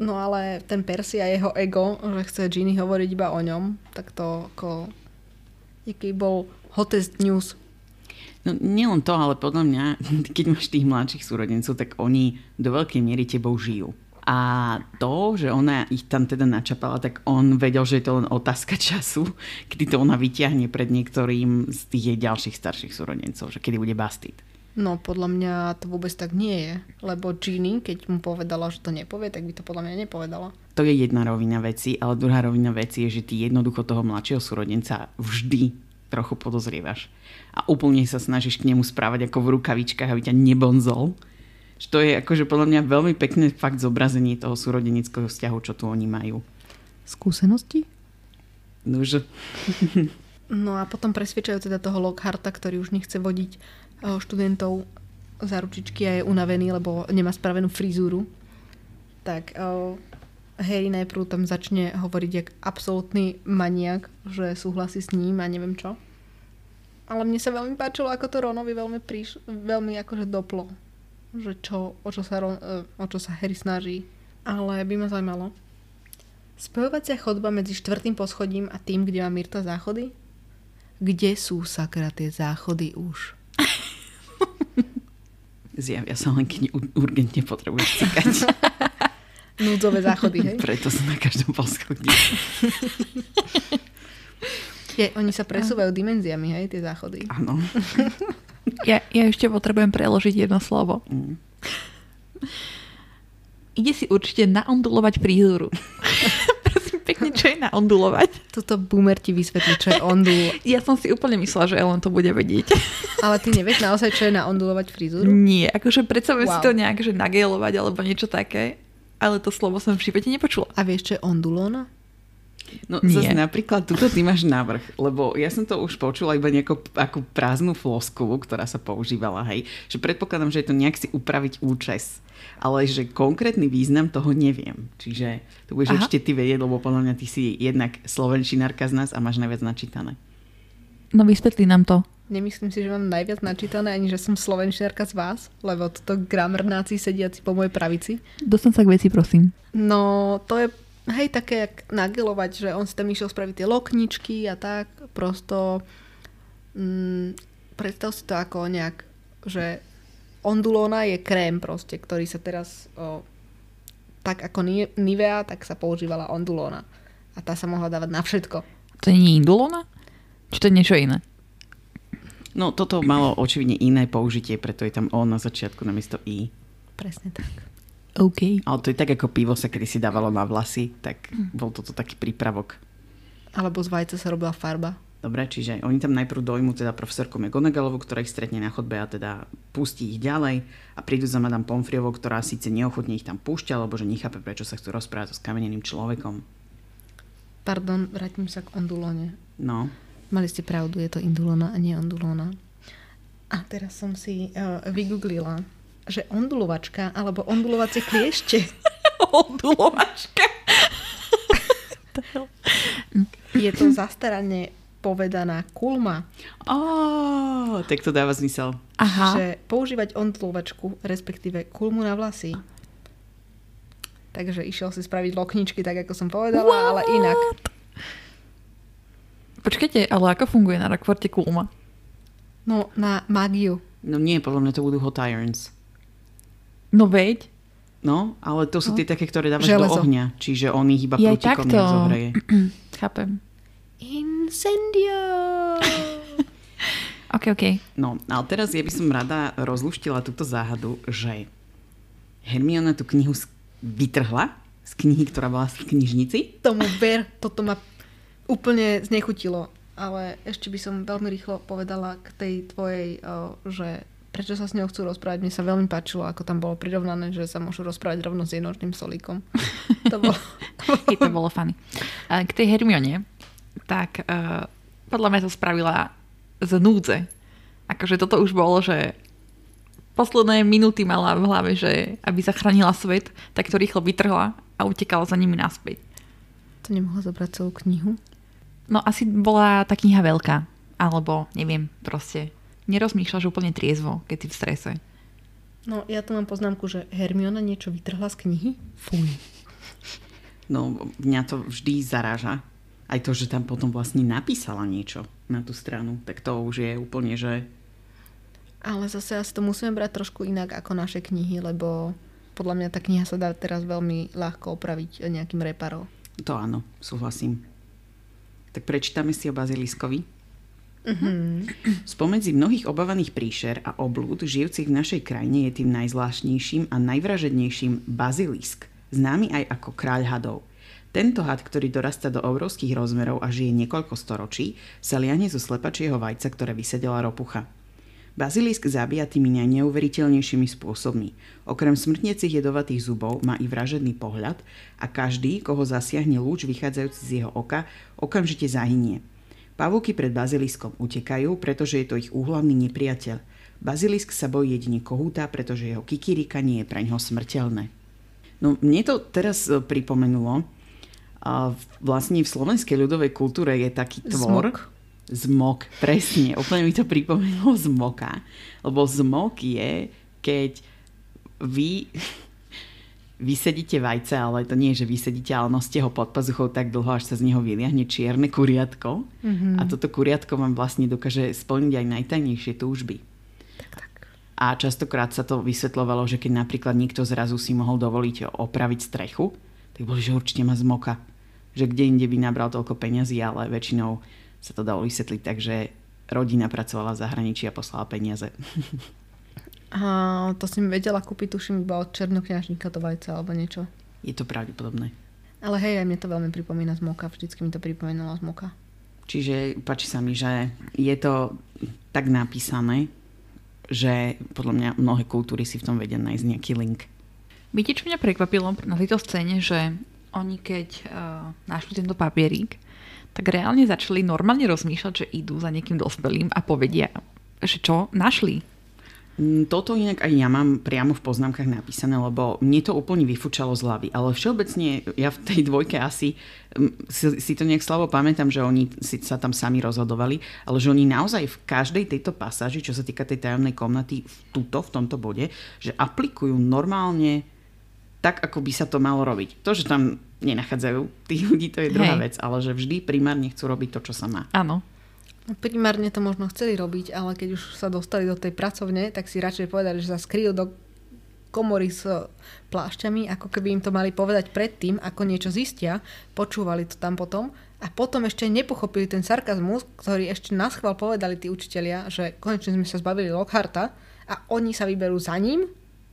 No ale ten Percy a jeho ego, že chce Ginny hovoriť iba o ňom, tak to ako... Jaký bol hottest news. No nielen to, ale podľa mňa, keď máš tých mladších súrodencov, tak oni do veľkej miery tebou žijú. A to, že ona ich tam teda načapala, tak on vedel, že je to len otázka času, kedy to ona vyťahne pred niektorým z tých jej ďalších starších súrodencov, že kedy bude bastid. No, podľa mňa to vôbec tak nie je. Lebo Ginny, keď mu povedala, že to nepovie, tak by to podľa mňa nepovedala. To je jedna rovina veci, ale druhá rovina veci je, že ty jednoducho toho mladšieho súrodenca vždy trochu podozrievaš. A úplne sa snažíš k nemu správať ako v rukavičkách, aby ťa nebonzol. Že to je akože podľa mňa veľmi pekné fakt zobrazenie toho súrodenického vzťahu, čo tu oni majú. Skúsenosti? Nože, No a potom presvedčajú teda toho Lockharta, ktorý už nechce vodiť eh, študentov za ručičky a je unavený, lebo nemá spravenú frizúru. Tak eh, Harry najprv tam začne hovoriť jak absolútny maniak, že súhlasí s ním a neviem čo. Ale mne sa veľmi páčilo, ako to Ronovi veľmi, príš, veľmi akože doplo. Že čo, o, čo sa eh, o čo sa Harry snaží. Ale by ma zaujímalo. Spojovacia chodba medzi štvrtým poschodím a tým, kde má Mirta záchody? Kde sú sakra tie záchody už? zjavia sa len, keď urgentne potrebuješ cikať. Núdzové záchody, hej? Preto sú na každom poschodí. Je, oni sa presúvajú dimenziami, hej, tie záchody. Áno. Ja, ja ešte potrebujem preložiť jedno slovo. Mm. Ide si určite naondulovať prízuru. Prosím pekne, čo je naondulovať? Toto boomer ti vysvetlí, čo je ondul. Ja som si úplne myslela, že Ellen to bude vedieť. Ale ty nevieš naozaj, čo je naondulovať frizúru? Nie, akože predstavujem si Wow. to nejak, že nagelovať alebo niečo také. Ale to slovo som v živote nepočula. A vieš, čo je ondulóna? No Nie. zase napríklad tuto ty máš návrh, lebo ja som to už počula iba nejakú ako prázdnu floskulu, ktorá sa používala, hej, že predpokladám, že je to nejak si upraviť účes, ale že konkrétny význam toho neviem. Čiže to budeš Aha. určite ty vedieť, lebo podľa mňa ty si jednak slovenčinárka z nás a máš najviac načítané. No vysvetlí nám to. Nemyslím si, že mám najviac načítané, ani že som slovenčiarka z vás, lebo toto gramernáci sediaci po mojej pravici. Dostan sa k veci, prosím. No, to je, hej, také jak nagelovať, že on si tam išiel spraviť tie lokničky a tak, prosto mm, predstav si to ako nejak, že ondulóna je krém proste, ktorý sa teraz o, tak ako Ni- Nivea, tak sa používala ondulóna. A tá sa mohla dávať na všetko. To nie je indulona? Či to je niečo iné? No toto malo očividne iné použitie, preto je tam O na začiatku namiesto I. Presne tak. OK. Ale to je tak ako pivo sa kedy si dávalo na vlasy, tak bol toto taký prípravok. Alebo z vajca sa robila farba. Dobre, čiže oni tam najprv dojmu teda profesorku McGonagallovu, ktorá ich stretne na chodbe a teda pustí ich ďalej a prídu za Madame Pomfriovou, ktorá síce neochotne ich tam púšťa, lebo že nechápe, prečo sa chcú rozprávať so skameneným človekom. Pardon, vrátim sa k ondulóne. No, Mali ste pravdu, je to indulona a nie ondulóna. A teraz som si uh, vygooglila, že ondulovačka alebo ondulovacie kliešte Ondulovačka. je to zastarane povedaná kulma. oh, tak to dáva zmysel. Aha. Že používať ondulovačku, respektíve kulmu na vlasy. Takže išiel si spraviť lokničky, tak ako som povedala, ale inak. Počkajte, ale ako funguje na rakvorte kulma? No, na mágiu. No nie, podľa mňa to budú hot irons. No veď. No, ale to sú tie také, ktoré dávaš Železo. do ohňa, čiže on ich iba prútikom takto. nezohreje. Chápem. Incendio! OK, OK. No, ale teraz ja by som rada rozluštila túto záhadu, že Hermiona tú knihu vytrhla z knihy, ktorá bola v knižnici. Tomu ver, toto ma úplne znechutilo. Ale ešte by som veľmi rýchlo povedala k tej tvojej, že prečo sa s ňou chcú rozprávať. Mne sa veľmi páčilo, ako tam bolo prirovnané, že sa môžu rozprávať rovno s jednočným solíkom. To bolo... Je to bolo funny. A K tej Hermione, tak uh, podľa mňa to spravila z núdze. Akože toto už bolo, že posledné minúty mala v hlave, že aby zachránila svet, tak to rýchlo vytrhla a utekala za nimi naspäť. To nemohla zobrať celú knihu. No asi bola tá kniha veľká. Alebo, neviem, proste nerozmýšľaš úplne triezvo, keď si v strese. No, ja tu mám poznámku, že Hermiona niečo vytrhla z knihy. Fuj. No, mňa to vždy zaráža. Aj to, že tam potom vlastne napísala niečo na tú stranu, tak to už je úplne, že Ale zase asi to musíme brať trošku inak ako naše knihy, lebo podľa mňa tá kniha sa dá teraz veľmi ľahko opraviť nejakým reparom. To áno, súhlasím. Tak prečítame si o baziliskovi. Mm-hmm. Spomedzi mnohých obávaných príšer a oblúd žijúcich v našej krajine je tým najzvláštnejším a najvražednejším bazilisk, známy aj ako kráľ hadov. Tento had, ktorý dorastá do obrovských rozmerov a žije niekoľko storočí, sa liane zo slepačieho vajca, ktoré vysedela ropucha. Bazilisk zabíja tými najneuveriteľnejšími spôsobmi. Okrem smrtnecích jedovatých zubov má i vražedný pohľad a každý, koho zasiahne lúč vychádzajúci z jeho oka, okamžite zahynie. Pavúky pred baziliskom utekajú, pretože je to ich úhlavný nepriateľ. Bazilisk sa bojí jedine kohúta, pretože jeho kikirikanie je pre ňoho smrteľné. No mne to teraz e, pripomenulo, a vlastne v slovenskej ľudovej kultúre je taký tvor. Zmok. Zmok, presne. Úplne mi to pripomenulo zmoka. Lebo zmok je, keď vy vysedíte vajce, ale to nie že vysedíte, ale nosíte ho pod pazuchou tak dlho, až sa z neho vyliahne čierne kuriatko. Mm-hmm. A toto kuriatko vám vlastne dokáže splniť aj najtajnejšie túžby. A častokrát sa to vysvetľovalo, že keď napríklad niekto zrazu si mohol dovoliť opraviť strechu, tak boli, že určite má zmoka. Že kde inde by nabral toľko peňazí, ale väčšinou sa to dalo vysvetliť tak, že rodina pracovala v zahraničí a poslala peniaze. A to si mi vedela kúpiť, tuším, iba od černokňažníka to vajce alebo niečo. Je to pravdepodobné. Ale hej, aj mne to veľmi pripomína zmoka. Vždycky mi to pripomínala zmoka. Čiže páči sa mi, že je to tak napísané, že podľa mňa mnohé kultúry si v tom vedia nájsť nejaký link. Viete, čo mňa prekvapilo na tejto scéne, že oni keď uh, našli tento papierík, tak reálne začali normálne rozmýšľať, že idú za niekým dospelým a povedia, že čo našli. Mm, Toto inak aj ja mám priamo v poznámkach napísané, lebo mne to úplne vyfúčalo z hlavy. Ale všeobecne ja v tej dvojke asi mm, si, si to nejak slabo pamätám, že oni si sa tam sami rozhodovali, ale že oni naozaj v každej tejto pasáži, čo sa týka tej tajomnej komnaty, v tuto, v tomto bode, že aplikujú normálne tak, ako by sa to malo robiť. To, že tam nenachádzajú tých ľudí, to je druhá Hej. vec, ale že vždy primárne chcú robiť to, čo sa má. Áno. No, Primárne to možno chceli robiť, ale keď už sa dostali do tej pracovne, tak si radšej povedali, že sa skryjú do komory s plášťami, ako keby im to mali povedať predtým, ako niečo zistia, počúvali to tam potom a potom ešte nepochopili ten sarkazmus, ktorý ešte na schvál povedali tí učitelia, že konečne sme sa zbavili Lockharta a oni sa vyberú za ním,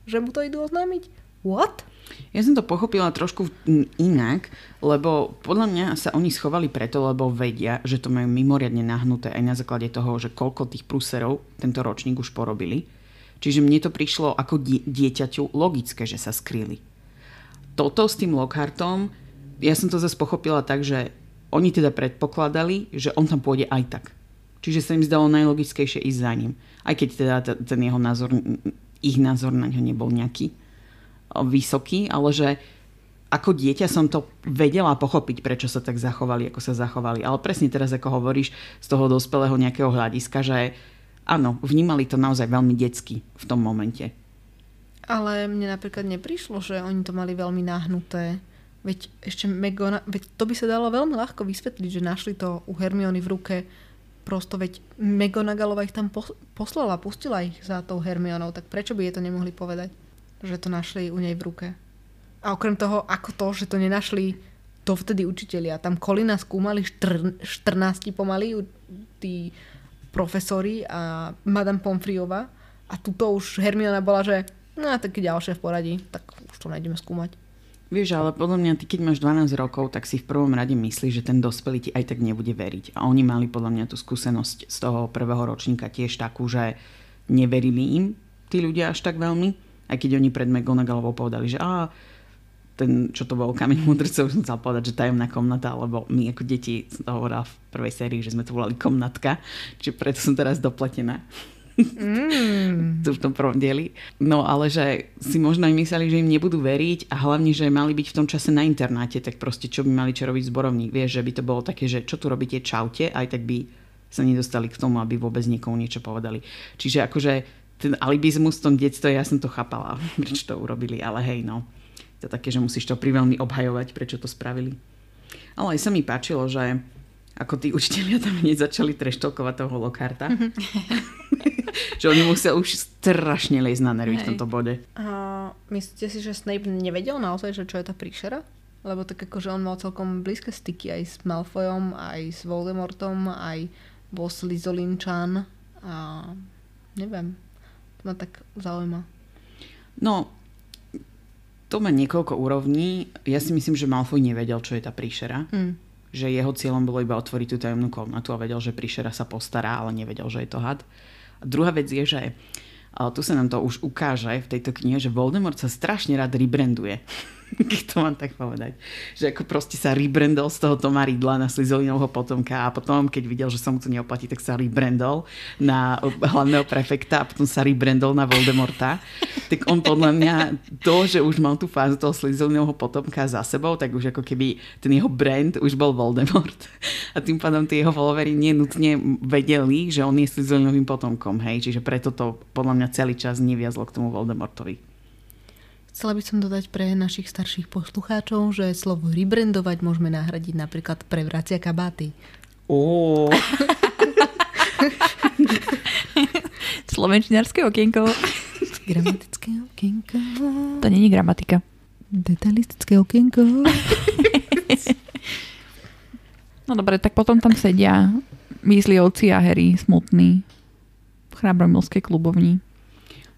že mu to idú oznámiť. What? Ja som to pochopila trošku inak, lebo podľa mňa sa oni schovali preto, lebo vedia, že to majú mimoriadne nahnuté aj na základe toho, že koľko tých prúserov tento ročník už porobili. Čiže mne to prišlo ako die- dieťaťu logické, že sa skryli. Toto s tým Lockhartom, ja som to zase pochopila tak, že oni teda predpokladali, že on tam pôjde aj tak. Čiže sa im zdalo najlogickejšie ísť za ním. Aj keď teda ten jeho názor, ich názor na ňo nebol nejaký vysoký, ale že ako dieťa som to vedela pochopiť, prečo sa tak zachovali, ako sa zachovali. Ale presne teraz, ako hovoríš, z toho dospelého nejakého hľadiska, že áno, vnímali to naozaj veľmi detsky v tom momente. Ale mne napríklad neprišlo, že oni to mali veľmi nahnuté. Veď ešte Megona, veď to by sa dalo veľmi ľahko vysvetliť, že našli to u Hermiony v ruke. Prosto veď McGonagallová ich tam pos- poslala, pustila ich za tou Hermionou, tak prečo by je to nemohli povedať? Že to našli u nej v ruke. A okrem toho, ako to, že to nenašli dovtedy učitelia. Tam Kolina skúmali štr- 14 pomaly tí profesori a Madame Pomfriova a tuto už Hermiona bola, že no a taký ďalšie v poradí, tak už to nájdeme skúmať. Vieš, ale podľa mňa ty, keď máš 12 rokov, tak si v prvom rade myslíš, že ten dospelý ti aj tak nebude veriť. A oni mali podľa mňa tú skúsenosť z toho prvého ročníka tiež takú, že neverili im tí ľudia až tak veľmi. Aj keď oni pred McGonagallovou povedali, že á, ten, čo to bol kameň mudrcov, som chcel povedať, že tajomná komnata, lebo my ako deti, som to hovorila v prvej sérii, že sme to volali komnatka, čiže preto som teraz dopletená Mm. tu v tom prvom dieli. No ale že si možno aj mysleli, že im nebudú veriť a hlavne, že mali byť v tom čase na internáte, tak proste čo by mali čo robiť zborovník. Vieš, že by to bolo také, že čo tu robíte, čaute, aj tak by sa nedostali k tomu, aby vôbec niekomu niečo povedali. Čiže akože ten alibizmus v tom detstve, ja som to chápala, prečo to urobili, ale hej, no. To také, že musíš to priveľmi obhajovať, prečo to spravili. Ale aj sa mi páčilo, že ako tí učiteľia tam hneď začali treštolkovať toho holokarta. že oni musia už strašne lejsť na nervy v Hej. tomto bode. A myslíte si, že Snape nevedel naozaj, že čo je tá príšera? Lebo tak akože on mal celkom blízke styky aj s Malfoyom, aj s Voldemortom, aj bol Slytherinčan a neviem. To ma tak zaujíma. No, to má niekoľko úrovní. Ja si myslím, že Malfoy nevedel, čo je tá príšera. Mm. Že jeho cieľom bolo iba otvoriť tú tajomnú komnatu a vedel, že príšera sa postará, ale nevedel, že je to had. A druhá vec je, že tu sa nám to už ukáže v tejto knihe, že Voldemort sa strašne rád rebranduje. Keď to mám tak povedať. Že ako proste sa rebrandol z toho Toma Ridla na Slizolinovho potomka a potom, keď videl, že sa mu to neoplatí, tak sa rebrandol na hlavného prefekta a potom sa rebrandol na Voldemorta. Tak on podľa mňa to, že už mal tú fázu toho Slizolinovho potomka za sebou, tak už ako keby ten jeho brand už bol Voldemort. A tým pádom tí jeho followery nenutne vedeli, že on je Slizolinovým potomkom. Hej? Čiže preto to podľa mňa celý čas neviazlo k tomu Voldemortovi. Chcela by som dodať pre našich starších poslucháčov, že slovo rebrandovať môžeme nahradiť napríklad prevracia kabáty. Ó, Slovenčinárske okienko. Gramatické okienko. To není gramatika. Detalistické okienko. No dobre, tak potom tam sedia Weasleyovci a Harry smutný v chrábromilskej klubovni.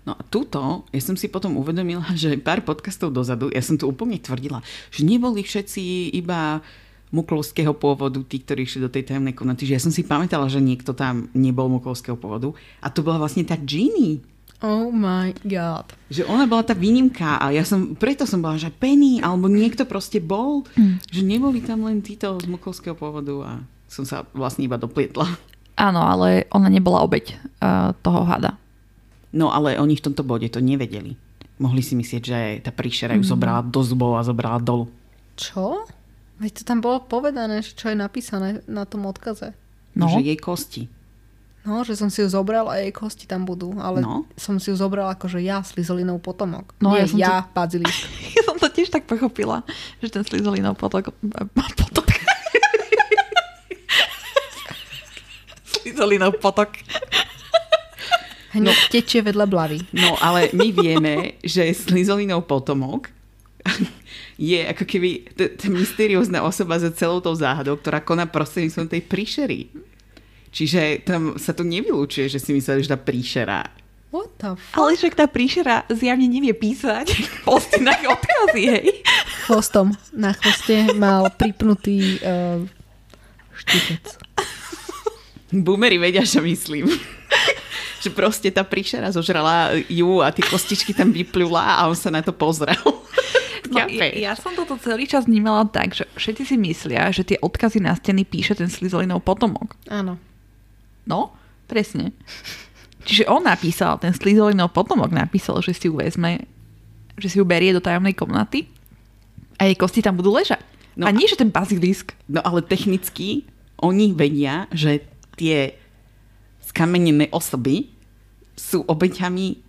No a túto, ja som si potom uvedomila, že pár podcastov dozadu, ja som tu úplne tvrdila, že neboli všetci iba muklovského pôvodu, tí, ktorí išli do tej tajomnej komnaty, že ja som si pamätala, že niekto tam nebol muklovského pôvodu a to bola vlastne tá Ginny. Oh my god. Že ona bola tá výnimka a ja som, preto som bola, že Penny, alebo niekto proste bol, mm. že neboli tam len títo z muklovského pôvodu a som sa vlastne iba doplietla. Áno, ale ona nebola obeď uh, toho hada. No ale oni v tomto bode to nevedeli. Mohli si myslieť, že tá príšera ju zobrala do zubov a zobrala dolu. Čo? Veď to tam bolo povedané, že čo je napísané na tom odkaze. No. Že jej kosti. No, že som si ju zobral a jej kosti tam budú, ale No. som si ju zobral ako, že ja, Slizolinov potomok. No, Nie, ja som ja, Bazilisk. Ja som to tiež tak pochopila, že ten Slytherinov potok... potok. Slytherinov potok. Hneď tečie vedľa blavy. No ale my vieme, že Slizolinov potomok je ako keby t- t- mysteriózna osoba za celou tou záhadou, ktorá koná prostredníctvom tej príšery. Čiže tam sa to nevylučuje, že si mysleli, že tá príšera. What the fuck? Ale však tá príšera zjavne nevie písať postinách odkazy, hej. Chvostom. Na chvoste mal pripnutý uh, štipec. Boomery vedia, čo myslím. Že proste tá príšera zožrala ju a tie kostičky tam vyplula a on sa na to pozrel. No, ja, ja som toto celý čas vnímala tak, že všetci si myslia, že tie odkazy na steny píše ten Slytherinov potomok. Áno. No, presne. Čiže on napísal, ten Slytherinov potomok napísal, že si ju vezme, že si ju berie do tajomnej komnaty a jej kosti tam budú ležať. No, a nie, že ten bazilisk. No ale technicky oni vedia, že tie skamenené osoby sú obeťami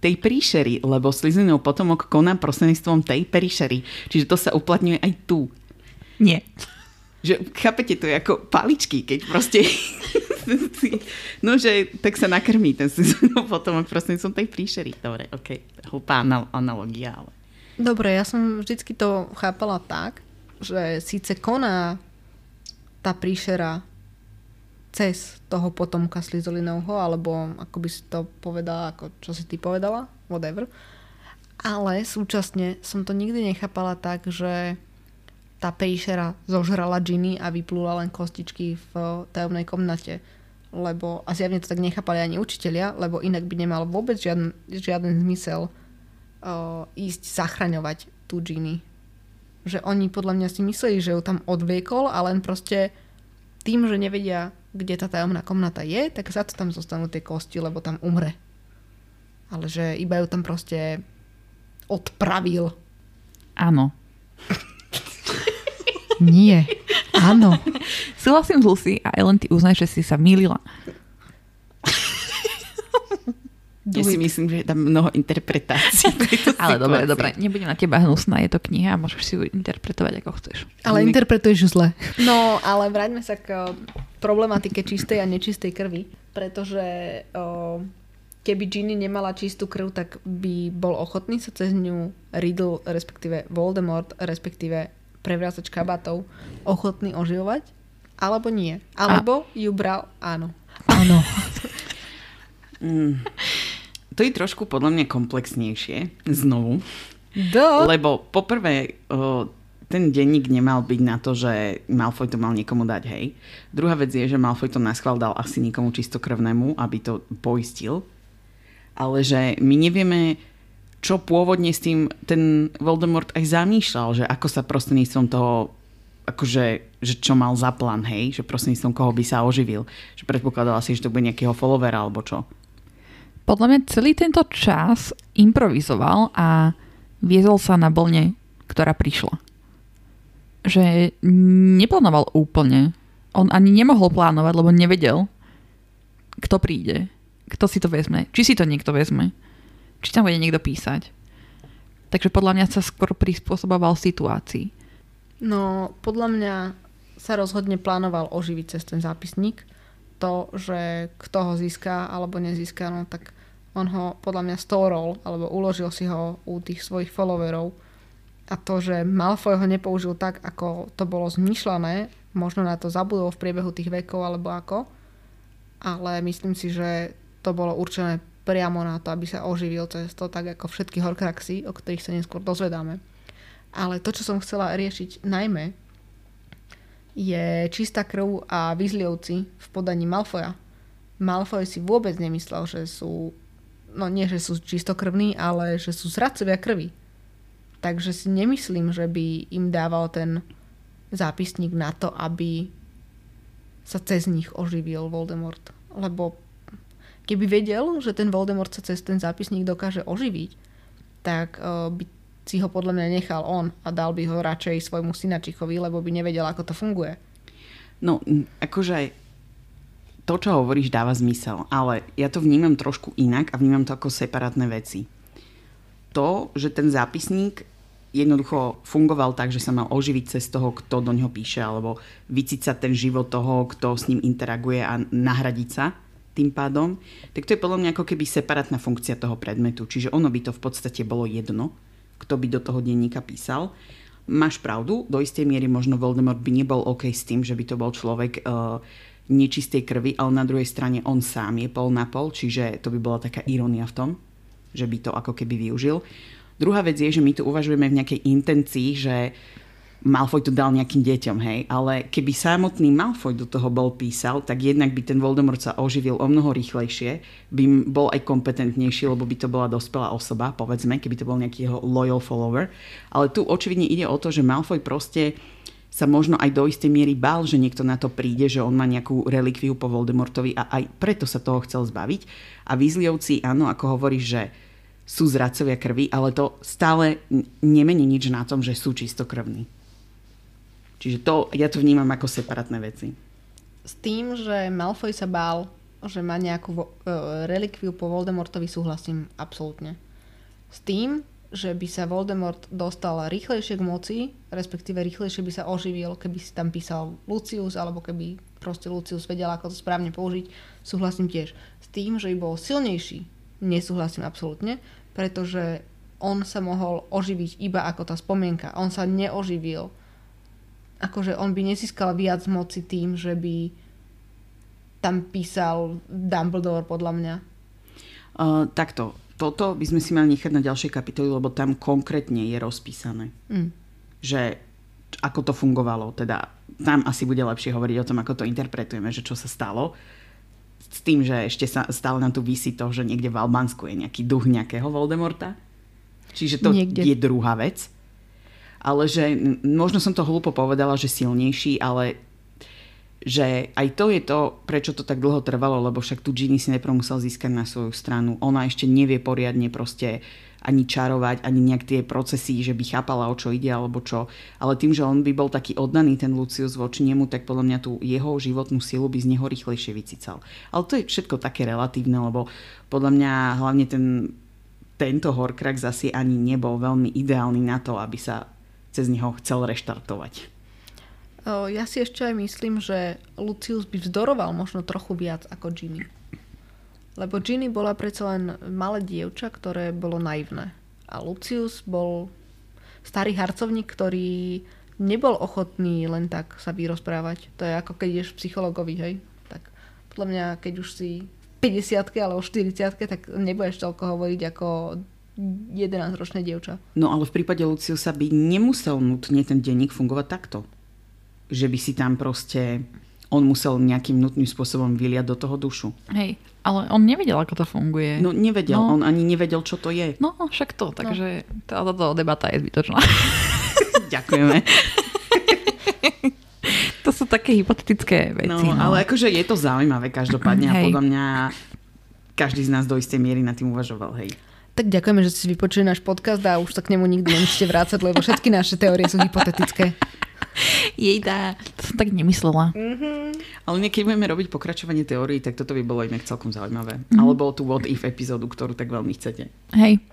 tej príšery, lebo Slytherinov potomok koná prostredníctvom tej príšery. Čiže to sa uplatňuje aj tu. Nie. Že, chápete, to je ako paličky, keď proste... no, že tak sa nakrmí ten Slytherinov potomok prostredníctvom tej príšery. Dobre, ok, hlupá anal- analogia, ale... Dobre, ja som vždycky to chápala tak, že síce koná tá príšera cez toho potomka Slizolinovho, alebo ako by si to povedala, ako čo si ty povedala, whatever. Ale súčasne som to nikdy nechápala tak, že tá príšera zožrala Ginny a vyplula len kostičky v tajomnej komnate. Lebo, a zjavne to tak nechápali ani učitelia, lebo inak by nemal vôbec žiaden, žiaden zmysel uh, ísť zachraňovať tú Ginny. Že oni podľa mňa si mysleli, že ju tam odviekol a len proste tým, že nevedia, kde tá tajomná komnata je, tak za to tam zostanú tie kosti, lebo tam umre. Ale že iba ju tam proste odpravil. Áno. Nie. Áno. Súhlasím s Lucy a Ellen, ty uznaj, že si sa mýlila. Ja si myslím, že je tam mnoho interpretácií. Ale dobre, dobre, nebudem na teba hnusná, je to kniha a môžeš si ju interpretovať ako chceš. Ale interpretuješ ju zle. No, ale vráťme sa k problematike čistej a nečistej krvi, pretože o, keby Ginny nemala čistú krv, tak by bol ochotný sa cez ňu Riddle, respektíve Voldemort, respektíve prevrácač kabátov, ochotný oživovať? Alebo nie? Alebo ju bral? Áno. Áno. Mm. To je trošku podľa mňa komplexnejšie, znovu. Do. Lebo poprvé, ten denník nemal byť na to, že Malfoy to mal niekomu dať, hej. Druhá vec je, že Malfoy to naschvál dal asi niekomu čistokrvnému, aby to poistil. Ale že my nevieme, čo pôvodne s tým ten Voldemort aj zamýšľal, že ako sa prostredníctvom toho akože, že čo mal za plán, hej, že prostredníctvom koho by sa oživil. Že predpokladal asi, že to bude nejakého followera alebo čo. Podľa mňa celý tento čas improvizoval a viezol sa na vlne, ktorá prišla. Že neplánoval úplne. On ani nemohol plánovať, lebo nevedel, kto príde. Kto si to vezme. Či si to niekto vezme. Či tam bude niekto písať. Takže podľa mňa sa skôr prispôsoboval situácii. No, podľa mňa sa rozhodne plánoval oživiť cez ten zápisník. To, že kto ho získa alebo nezíska, no tak on ho podľa mňa stórol alebo uložil si ho u tých svojich followerov. A to, že Malfoy ho nepoužil tak, ako to bolo zmyšľané, možno na to zabudol v priebehu tých vekov alebo ako, ale myslím si, že to bolo určené priamo na to, aby sa oživil cez to, tak ako všetky horcruxy, o ktorých sa neskôr dozvedáme. Ale to, čo som chcela riešiť najmä, je čistá krv a vyzlievci v podaní Malfoja. Malfoy si vôbec nemyslel, že sú, no nie, že sú čistokrvní, ale že sú zradcovia krvi. Takže si nemyslím, že by im dával ten zápisník na to, aby sa cez nich oživil Voldemort. Lebo keby vedel, že ten Voldemort sa cez ten zápisník dokáže oživiť, tak uh, by si ho podľa mňa nechal on a dal by ho radšej svojmu synačichovi, lebo by nevedel, ako to funguje. No, akože to, čo hovoríš, dáva zmysel, ale ja to vnímam trošku inak a vnímam to ako separátne veci. To, že ten zápisník jednoducho fungoval tak, že sa mal oživiť cez toho, kto do ňoho píše, alebo vycícať ten život toho, kto s ním interaguje a nahradiť sa tým pádom, tak to je podľa mňa ako keby separátna funkcia toho predmetu. Čiže ono by to v podstate bolo jedno, kto by do toho denníka písal. Máš pravdu, do istej miery možno Voldemort by nebol OK s tým, že by to bol človek uh, nečistej krvi, ale na druhej strane on sám je pol na pol, čiže to by bola taká irónia v tom, že by to ako keby využil. Druhá vec je, že my tu uvažujeme v nejakej intencii, že Malfoy to dal nejakým deťom, hej, ale keby samotný Malfoy do toho bol písal, tak jednak by ten Voldemort sa oživil o mnoho rýchlejšie, by bol aj kompetentnejší, lebo by to bola dospelá osoba, povedzme, keby to bol nejaký jeho loyal follower. Ale tu očividne ide o to, že Malfoy proste sa možno aj do istej miery bál, že niekto na to príde, že on má nejakú relikviu po Voldemortovi a aj preto sa toho chcel zbaviť. A Weasleyovci, áno, ako hovoríš, že sú zradcovia krvi, ale to stále nemení nič na tom, že sú čistokrvní. Čiže to, ja to vnímam ako separátne veci. S tým, že Malfoy sa bál, že má nejakú vo- e, relikviu po Voldemortovi, súhlasím absolútne. S tým, že by sa Voldemort dostal rýchlejšie k moci, respektíve rýchlejšie by sa oživil, keby si tam písal Lucius, alebo keby proste Lucius vedel, ako to správne použiť, súhlasím tiež. S tým, že by bol silnejší, nesúhlasím absolútne, pretože on sa mohol oživiť iba ako tá spomienka. On sa neoživil akože on by nezískal viac moci tým, že by tam písal Dumbledore podľa mňa. Uh, takto, toto by sme si mali nechať na ďalšej kapitoli, lebo tam konkrétne je rozpísané, Mm. že ako to fungovalo. Teda tam asi bude lepšie hovoriť o tom, ako to interpretujeme, že čo sa stalo. S tým, že ešte sa, stále nám tu vysí to, že niekde v Albánsku je nejaký duch nejakého Voldemorta. Čiže to Niekde. je druhá vec. Ale že možno som to hlúpo povedala, že silnejší, ale že aj to je to, prečo to tak dlho trvalo, lebo však tu Ginny si najprv musel získať na svoju stranu. Ona ešte nevie poriadne proste ani čarovať, ani nejak tie procesy, že by chápala, o čo ide alebo čo. Ale tým, že on by bol taký oddaný, ten Lucius voči nemu, tak podľa mňa tú jeho životnú silu by z neho rýchlejšie vycical. Ale to je všetko také relatívne, lebo podľa mňa hlavne ten, tento Horcrux asi ani nebol veľmi ideálny na to, aby sa cez neho chcel reštartovať. Ja si ešte aj myslím, že Lucius by vzdoroval možno trochu viac ako Ginny. Lebo Ginny bola predsa len malé dievča, ktoré bolo naivné. A Lucius bol starý harcovník, ktorý nebol ochotný len tak sa vyrozprávať. To je ako keď ideš psychologovi, hej? Tak podľa mňa, keď už si 50 alebo 40 tak nebudeš toľko hovoriť ako 11-ročné dievča. No ale v prípade Luciusa by nemusel nutne ten denník fungovať takto. Že by si tam proste on musel nejakým nutným spôsobom vyliať do toho dušu. Hej, ale on nevedel, ako to funguje. No nevedel, no. on ani nevedel, čo to je. No, však to, takže no. táto debata je zbytočná. Ďakujeme. to sú také hypotetické veci. No, no. ale akože je to zaujímavé každopádne a podľa mňa každý z nás do istej miery na tým uvažoval, hej. Tak ďakujeme, že ste si vypočuli náš podcast a už sa k nemu nikdy nemusíte vrácať, lebo všetky naše teórie sú hypotetické. dá. to som tak nemyslela. Mm-hmm. Ale keď budeme robiť pokračovanie teórií, tak toto by bolo inak celkom zaujímavé. Mm-hmm. Alebo tú what if epizódu, ktorú tak veľmi chcete. Hej.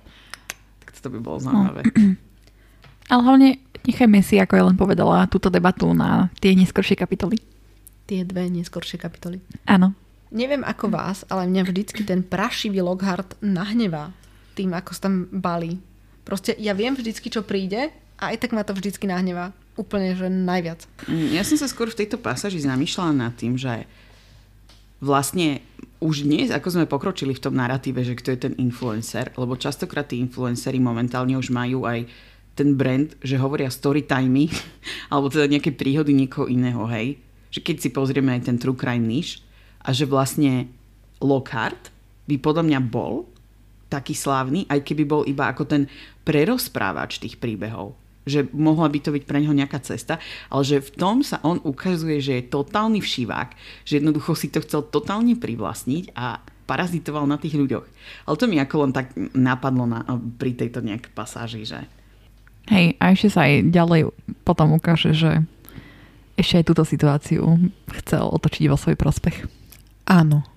Tak toto by bolo zaujímavé. No. Ale hlavne nechajme si, ako ja len povedala, túto debatu na tie neskoršie kapitoly. Tie dve neskoršie kapitoly. Áno. Neviem ako vás, ale mňa vždycky ten prašivý Lockhart nahnevá tým, ako sa tam balí. Proste ja viem vždycky, čo príde a aj tak ma to vždycky nahnevá. Úplne, že najviac. Mm, ja som sa skôr v tejto pasáži zamýšľala nad tým, že vlastne už dnes, ako sme pokročili v tom narratíve, že kto je ten influencer, lebo častokrát tí influenceri momentálne už majú aj ten brand, že hovoria story timey, alebo teda nejaké príhody niekoho iného, hej. Že keď si pozrieme aj ten True Crime niche, a že vlastne Lockhart by podľa mňa bol taký slávny, aj keby bol iba ako ten prerozprávač tých príbehov. Že mohla by to byť pre neho nejaká cesta, ale že v tom sa on ukazuje, že je totálny všivák, že jednoducho si to chcel totálne privlastniť a parazitoval na tých ľuďoch. Ale to mi ako len tak napadlo na, pri tejto nejak pasáži, že... Hej, a ešte sa aj ďalej potom ukáže, že ešte aj túto situáciu chcel otočiť vo svoj prospech. Áno.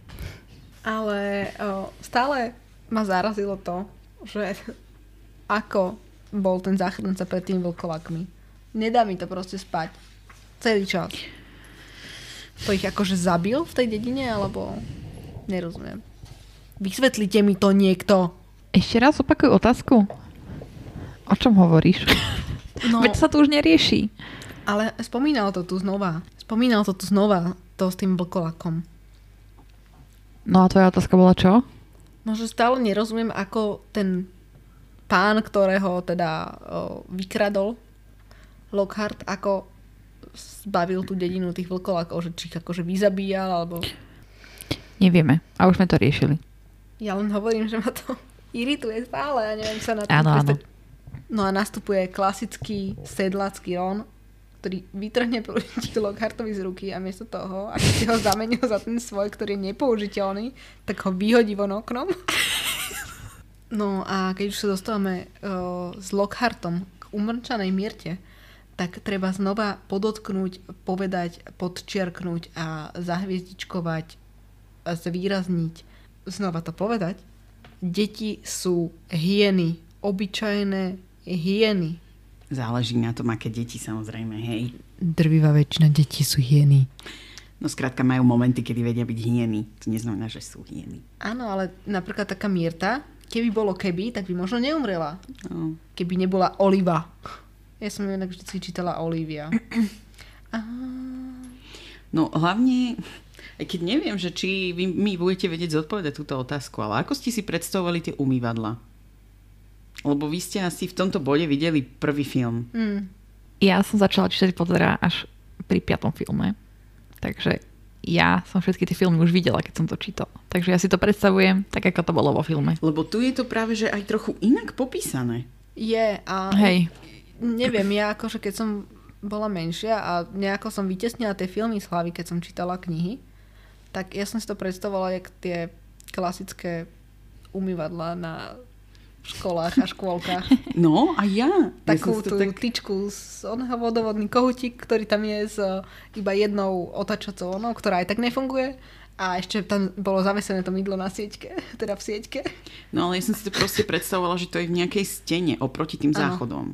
Ale o, stále ma zarazilo to, že ako bol ten záchranca pred tým vlkolakmi. Nedá mi to proste spať. Celý čas. To ich akože zabil v tej dedine, alebo nerozumiem. Vysvetlite mi to niekto. Ešte raz opakuj otázku. O čom hovoríš? No, Veď sa to už nerieši. Ale spomínal to tu znova. Spomínal to tu znova, to s tým vlkolakom. No a tvoja otázka bola čo? No, že stále nerozumiem, ako ten pán, ktorého teda vykradol Lockhart, ako zbavil tú dedinu tých vlkolakov, že či ich akože vyzabíjal, alebo... Nevieme. A už sme to riešili. Ja len hovorím, že ma to irituje stále a neviem sa na to áno, áno. No a nastupuje klasický sedlacký Ron, ktorý vytrhne prútik Lockhartovi z ruky a miesto toho, aby si ho zamenil za ten svoj, ktorý je nepoužiteľný, tak ho vyhodí von oknom. No a keď už sa dostávame uh, s Lockhartom k umrčanej Mirte, tak treba znova podotknúť, povedať, podčiarknúť a zahviezdičkovať a zvýrazniť, znova to povedať. Deti sú hieny, obyčajné hieny. Záleží na tom, aké deti samozrejme, hej. Drvivá väčšina detí sú hieny. No skrátka majú momenty, kedy vedia byť hieny. To neznamená, že sú hieny. Áno, ale napríklad taká Mirta, keby bolo keby, tak by možno neumrela. No. Keby nebola Oliva. Ja som ju inak vždy čítala Olivia. no hlavne, aj keď neviem, že či vy mi budete vedieť zodpovedať túto otázku, ale ako ste si predstavovali tie umývadla? Lebo vy ste asi v tomto bode videli prvý film. Mm. Ja som začala čítať Pottera až pri piatom filme. Takže ja som všetky tie filmy už videla, keď som to čítal. Takže ja si to predstavujem tak, ako to bolo vo filme. Lebo tu je to práve, že aj trochu inak popísané. Je a Hej. neviem, ja akože keď som bola menšia a nejako som vytesnila tie filmy z hlavy, keď som čítala knihy, tak ja som si to predstavovala jak tie klasické umývadla na školách a škôlkach. No a ja. Takú ja tú tak... tyčku z oného vodovodný kohutík, ktorý tam je s e, iba jednou otačacou onou, ktorá aj tak nefunguje. A ešte tam bolo zavesené to mydlo na sieťke, teda v sieťke. No ale ja som si to proste predstavovala, že to je v nejakej stene oproti tým Áno. záchodom.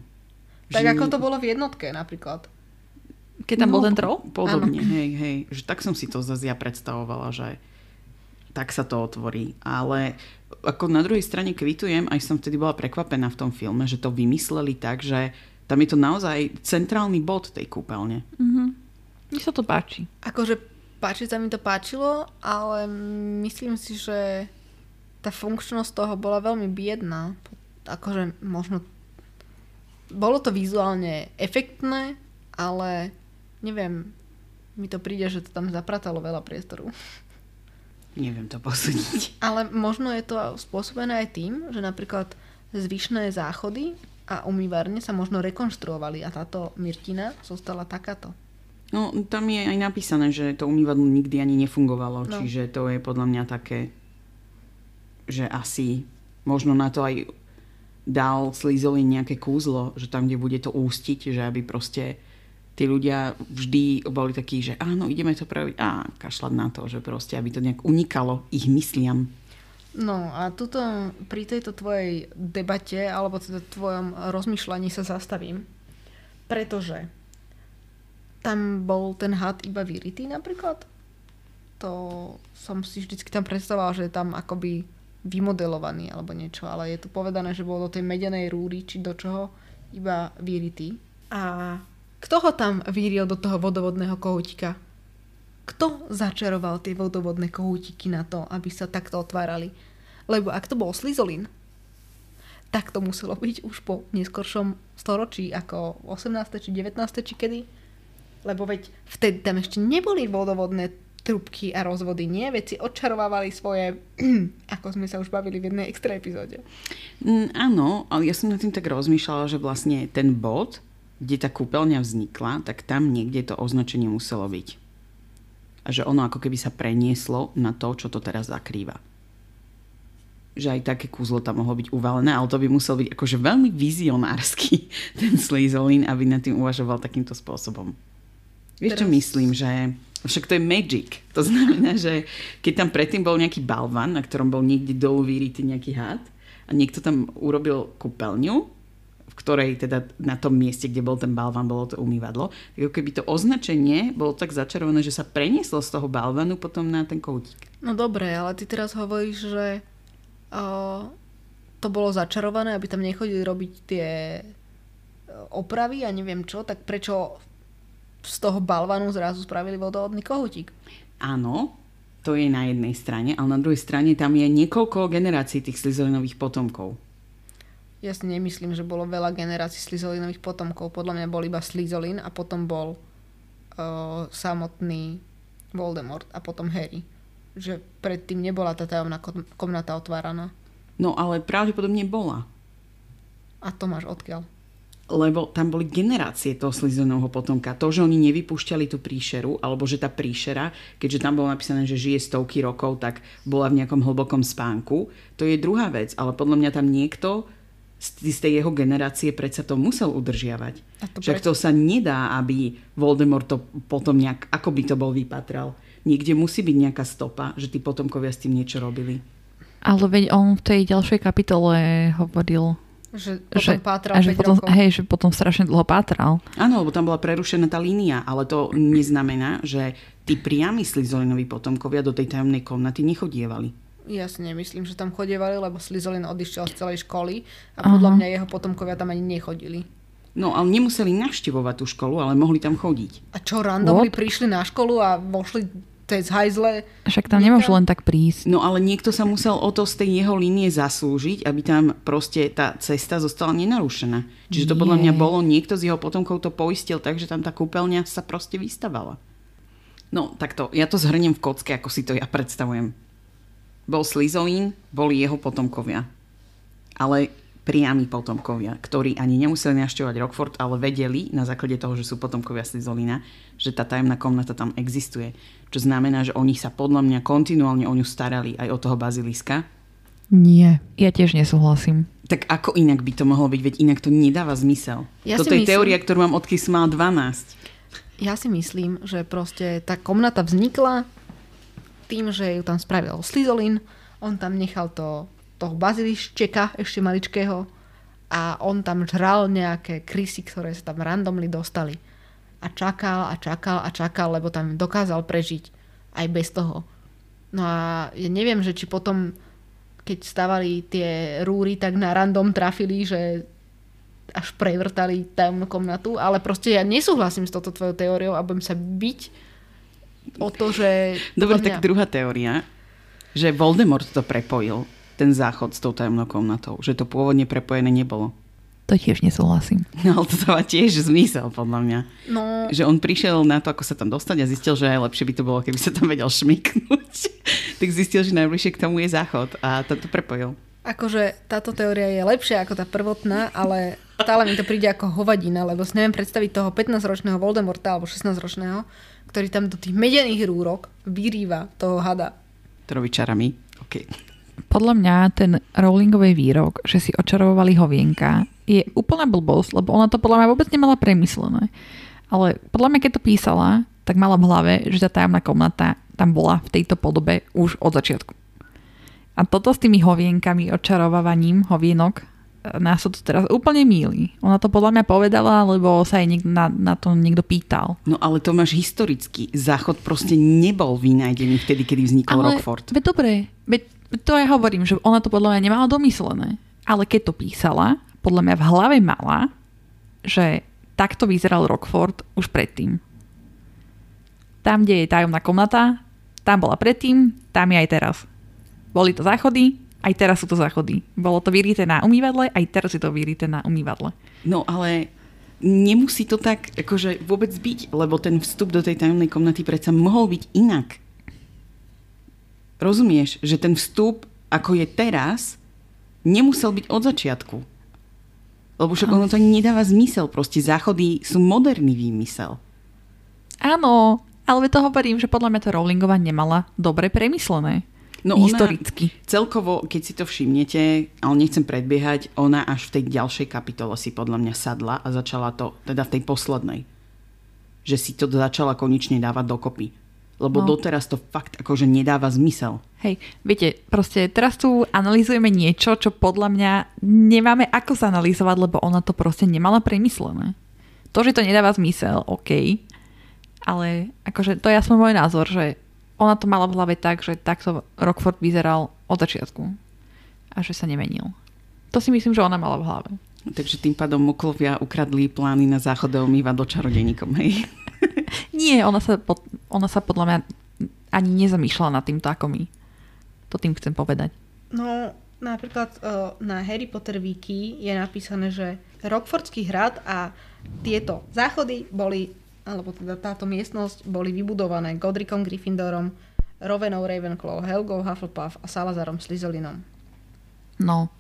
Tak Že- ako to bolo v jednotke napríklad. Keď tam bol ten troll? Podobne, hej, hej. Že tak som si to zase ja predstavovala, že tak sa to otvorí. Ale ako na druhej strane kvitujem, aj som vtedy bola prekvapená v tom filme, že to vymysleli tak, že tam je to naozaj centrálny bod tej kúpeľne. Mne sa to páči. Akože páčiť sa mi to páčilo, ale myslím si, že tá funkčnosť toho bola veľmi biedná. Akože možno... Bolo to vizuálne efektné, ale neviem, mi to príde, že to tam zapratalo veľa priestoru. Neviem to posúdiť. Ale možno je to spôsobené aj tým, že napríklad zvyšné záchody a umývarne sa možno rekonštruovali a táto Myrtina zostala takáto. No, tam je aj napísané, že to umývadlo nikdy ani nefungovalo, No. čiže to je podľa mňa také, že asi možno na to aj dal Slizolin nejaké kúzlo, že tam, kde bude to ústiť, že aby proste tí ľudia vždy boli takí, že áno, ideme to praviť a kašľať na to, že proste, aby to nejak unikalo ich mysliam. No a tuto pri tejto tvojej debate alebo teda tvojom rozmýšľaní sa zastavím. Pretože tam bol ten had iba vyritý napríklad. To som si vždycky tam predstavovala, že je tam akoby vymodelovaný alebo niečo, ale je tu povedané, že bol do tej medenej rúry či do čoho iba vyritý. A kto ho tam vyril do toho vodovodného kohútika? Kto začaroval tie vodovodné kohútiky na to, aby sa takto otvárali? Lebo ak to bol Slizolin, tak to muselo byť už po neskoršom storočí, ako 18. či 19. či kedy. Lebo veď vtedy tam ešte neboli vodovodné trubky a rozvody, nie? Veď si odčarovávali svoje, ako sme sa už bavili v jednej extra epizóde. Mm, áno, ale ja som nad tým tak rozmýšľala, že vlastne ten bod, kde tá kúpeľňa vznikla, tak tam niekde to označenie muselo byť. A že ono ako keby sa prenieslo na to, čo to teraz zakrýva. Že aj také kúzlo tam mohlo byť uvalené, ale to by musel byť akože veľmi vizionársky ten Slizolin, aby nad tým uvažoval takýmto spôsobom. Vieš, čo myslím, že však to je magic. To znamená, že keď tam predtým bol nejaký balvan, na ktorom bol niekde dolu vyritý nejaký had a niekto tam urobil kúpeľňu, v ktorej teda na tom mieste, kde bol ten balvan, bolo to umývadlo, tak keby to označenie bolo tak začarované, že sa prenieslo z toho balvanu potom na ten koutík. No dobre, ale ty teraz hovoríš, že o, to bolo začarované, aby tam nechodili robiť tie e, opravy a neviem čo, tak prečo z toho balvanu zrazu spravili vodovodný kohutík? Áno, to je na jednej strane, ale na druhej strane tam je niekoľko generácií tých slizolinových potomkov. Ja si nemyslím, že bolo veľa generácií slizolinových potomkov. Podľa mňa bol iba Slizolin a potom bol uh, samotný Voldemort a potom Harry. Že predtým nebola tá tajomná kom- komnata otváraná. No ale pravdepodobne bola. A to máš odkiaľ? lebo tam boli generácie toho slizolinového potomka. To, že oni nevypúšťali tú príšeru, alebo že tá príšera, keďže tam bolo napísané, že žije stovky rokov, tak bola v nejakom hlbokom spánku, to je druhá vec. Ale podľa mňa tam niekto z tej jeho generácie predsa to musel udržiavať. A to Však to sa nedá, aby Voldemort to potom nejak, ako by to bol vypatral. Niekde musí byť nejaká stopa, že tí potomkovia s tým niečo robili. Ale veď on v tej ďalšej kapitole hovoril, Že že, potom pátral a že 5 potom, rokov. hej, že potom strašne dlho pátral. Áno, lebo tam bola prerušená tá línia, ale to neznamená, že tí priami slizolinoví potomkovia do tej tajomnej komnaty nechodievali. Ja si nemyslím, že tam chodievali, lebo Slizolin odišiel z celej školy a podľa Aha. mňa jeho potomkovia tam ani nechodili. No, ale nemuseli navštevovať tú školu, ale mohli tam chodiť. A čo, randomly What? prišli na školu a vošli cez hajzle? Však tam nemôžu len tak prísť. No, ale niekto sa musel o to z tej jeho línie zaslúžiť, aby tam proste tá cesta zostala nenarušená. Čiže to podľa mňa Nie. bolo, niekto z jeho potomkov to poistil tak, že tam tá kúpeľňa sa proste vystavala. No, takto, ja to zhrniem v kocke, ako si to ja predstavujem. Bol Slizolín, boli jeho potomkovia. Ale priami potomkovia, ktorí ani nemuseli našťovať Rockford, ale vedeli na základe toho, že sú potomkovia Slizolina, že tá tajomná komnata tam existuje. Čo znamená, že oni sa podľa mňa kontinuálne o ňu starali aj o toho baziliska. Nie. Ja tiež nesúhlasím. Tak ako inak by to mohlo byť? Veď inak to nedáva zmysel. Ja Toto je myslím- teória, ktorú mám mal 12. Ja si myslím, že proste tá komnata vznikla tým, že ju tam spravil Slizolin, on tam nechal to, toho baziliščeka ešte maličkého a on tam žral nejaké krysy, ktoré sa tam randomly dostali. A čakal a čakal a čakal, lebo tam dokázal prežiť aj bez toho. No a ja neviem, že či potom, keď stavali tie rúry, tak na random trafili, že až prevrtali tajomnú komnatu, ale proste ja nesúhlasím s touto tvojou teóriou a budem sa byť o to, že... Dobre, podľa tak druhá teória, že Voldemort to prepojil, ten záchod s tou tajomnou komnatou. Že to pôvodne prepojené nebolo. To tiež nesúhlasím. No ale to dáva tiež zmysel, podľa mňa. No, Že on prišiel na to, ako sa tam dostať a zistil, že aj lepšie by to bolo, keby sa tam vedel šmiknúť. tak zistil, že najbližšie k tomu je záchod a to to prepojil. akože táto teória je lepšia ako tá prvotná, ale stále mi to príde ako hovadina, lebo si neviem predstaviť toho 15-ročného Voldemorta alebo 16-ročného, ktorý tam do tých medených rúrok vyrýva toho hada. Trovi čarami. OK. Podľa mňa ten Rowlingový výrok, že si očarovali hovienka, je úplná blbosť, lebo ona to podľa mňa vôbec nemala premyslené. Ale podľa mňa, keď to písala, tak mala v hlave, že tá tajomná komnata tam bola v tejto podobe už od začiatku. A toto s tými hovienkami, očarovávaním hovienok, nás to teraz úplne míli. Ona to podľa mňa povedala, lebo sa jej niekto na, na to niekto pýtal. No ale to máš historicky. Záchod proste nebol vynajdený vtedy, kedy vznikol Rockford. Veď dobre, veď to ja hovorím, že ona to podľa mňa nemala domyslené. Ale keď to písala, podľa mňa v hlave mala, že takto vyzeral Rockford už predtým. Tam, kde je tajomná komnata, tam bola predtým, tam je aj teraz. Boli to záchody, aj teraz sú to záchody. Bolo to vyrité na umývadle, aj teraz je to vyrité na umývadle. No ale nemusí to tak akože vôbec byť, lebo ten vstup do tej tajomnej komnaty predsa mohol byť inak. Rozumieš, že ten vstup, ako je teraz, nemusel byť od začiatku. Lebo však ono to ani nedáva zmysel. Proste záchody sú moderný výmysel. Áno, ale to hovorím, že podľa mňa to Rowlingová nemala dobre premyslené. No ona- Historicky. Celkovo, keď si to všimnete, ale nechcem predbiehať, ona až v tej ďalšej kapitole si podľa mňa sadla a začala to, teda v tej poslednej, že si to začala konečne dávať dokopy. Lebo No. doteraz to fakt akože nedáva zmysel. Hej, viete, proste teraz tu analýzujeme niečo, čo podľa mňa nemáme ako zanalýzovať, lebo ona to proste nemala premyslené. To, že to nedáva zmysel, OK, ale akože to je aspoň môj názor, že ona to mala v hlave tak, že takto Rockford vyzeral od začiatku a že sa nemenil. To si myslím, že ona mala v hlave. Takže tým pádom muklovia ukradli plány na záchodové umývadlo čarodejníkom, hej? Nie, ona sa, pod, ona sa podľa mňa ani nezamýšľala nad týmto ako my. To tým chcem povedať. No, napríklad uh, na Harry Potter Wiki je napísané, že Rockfordský hrad a tieto záchody boli, alebo teda táto miestnosť boli vybudované Godricom Gryffindorom, Rowenou Ravenclaw, Helgou Hufflepuff a Salazarom Slytherinom. No.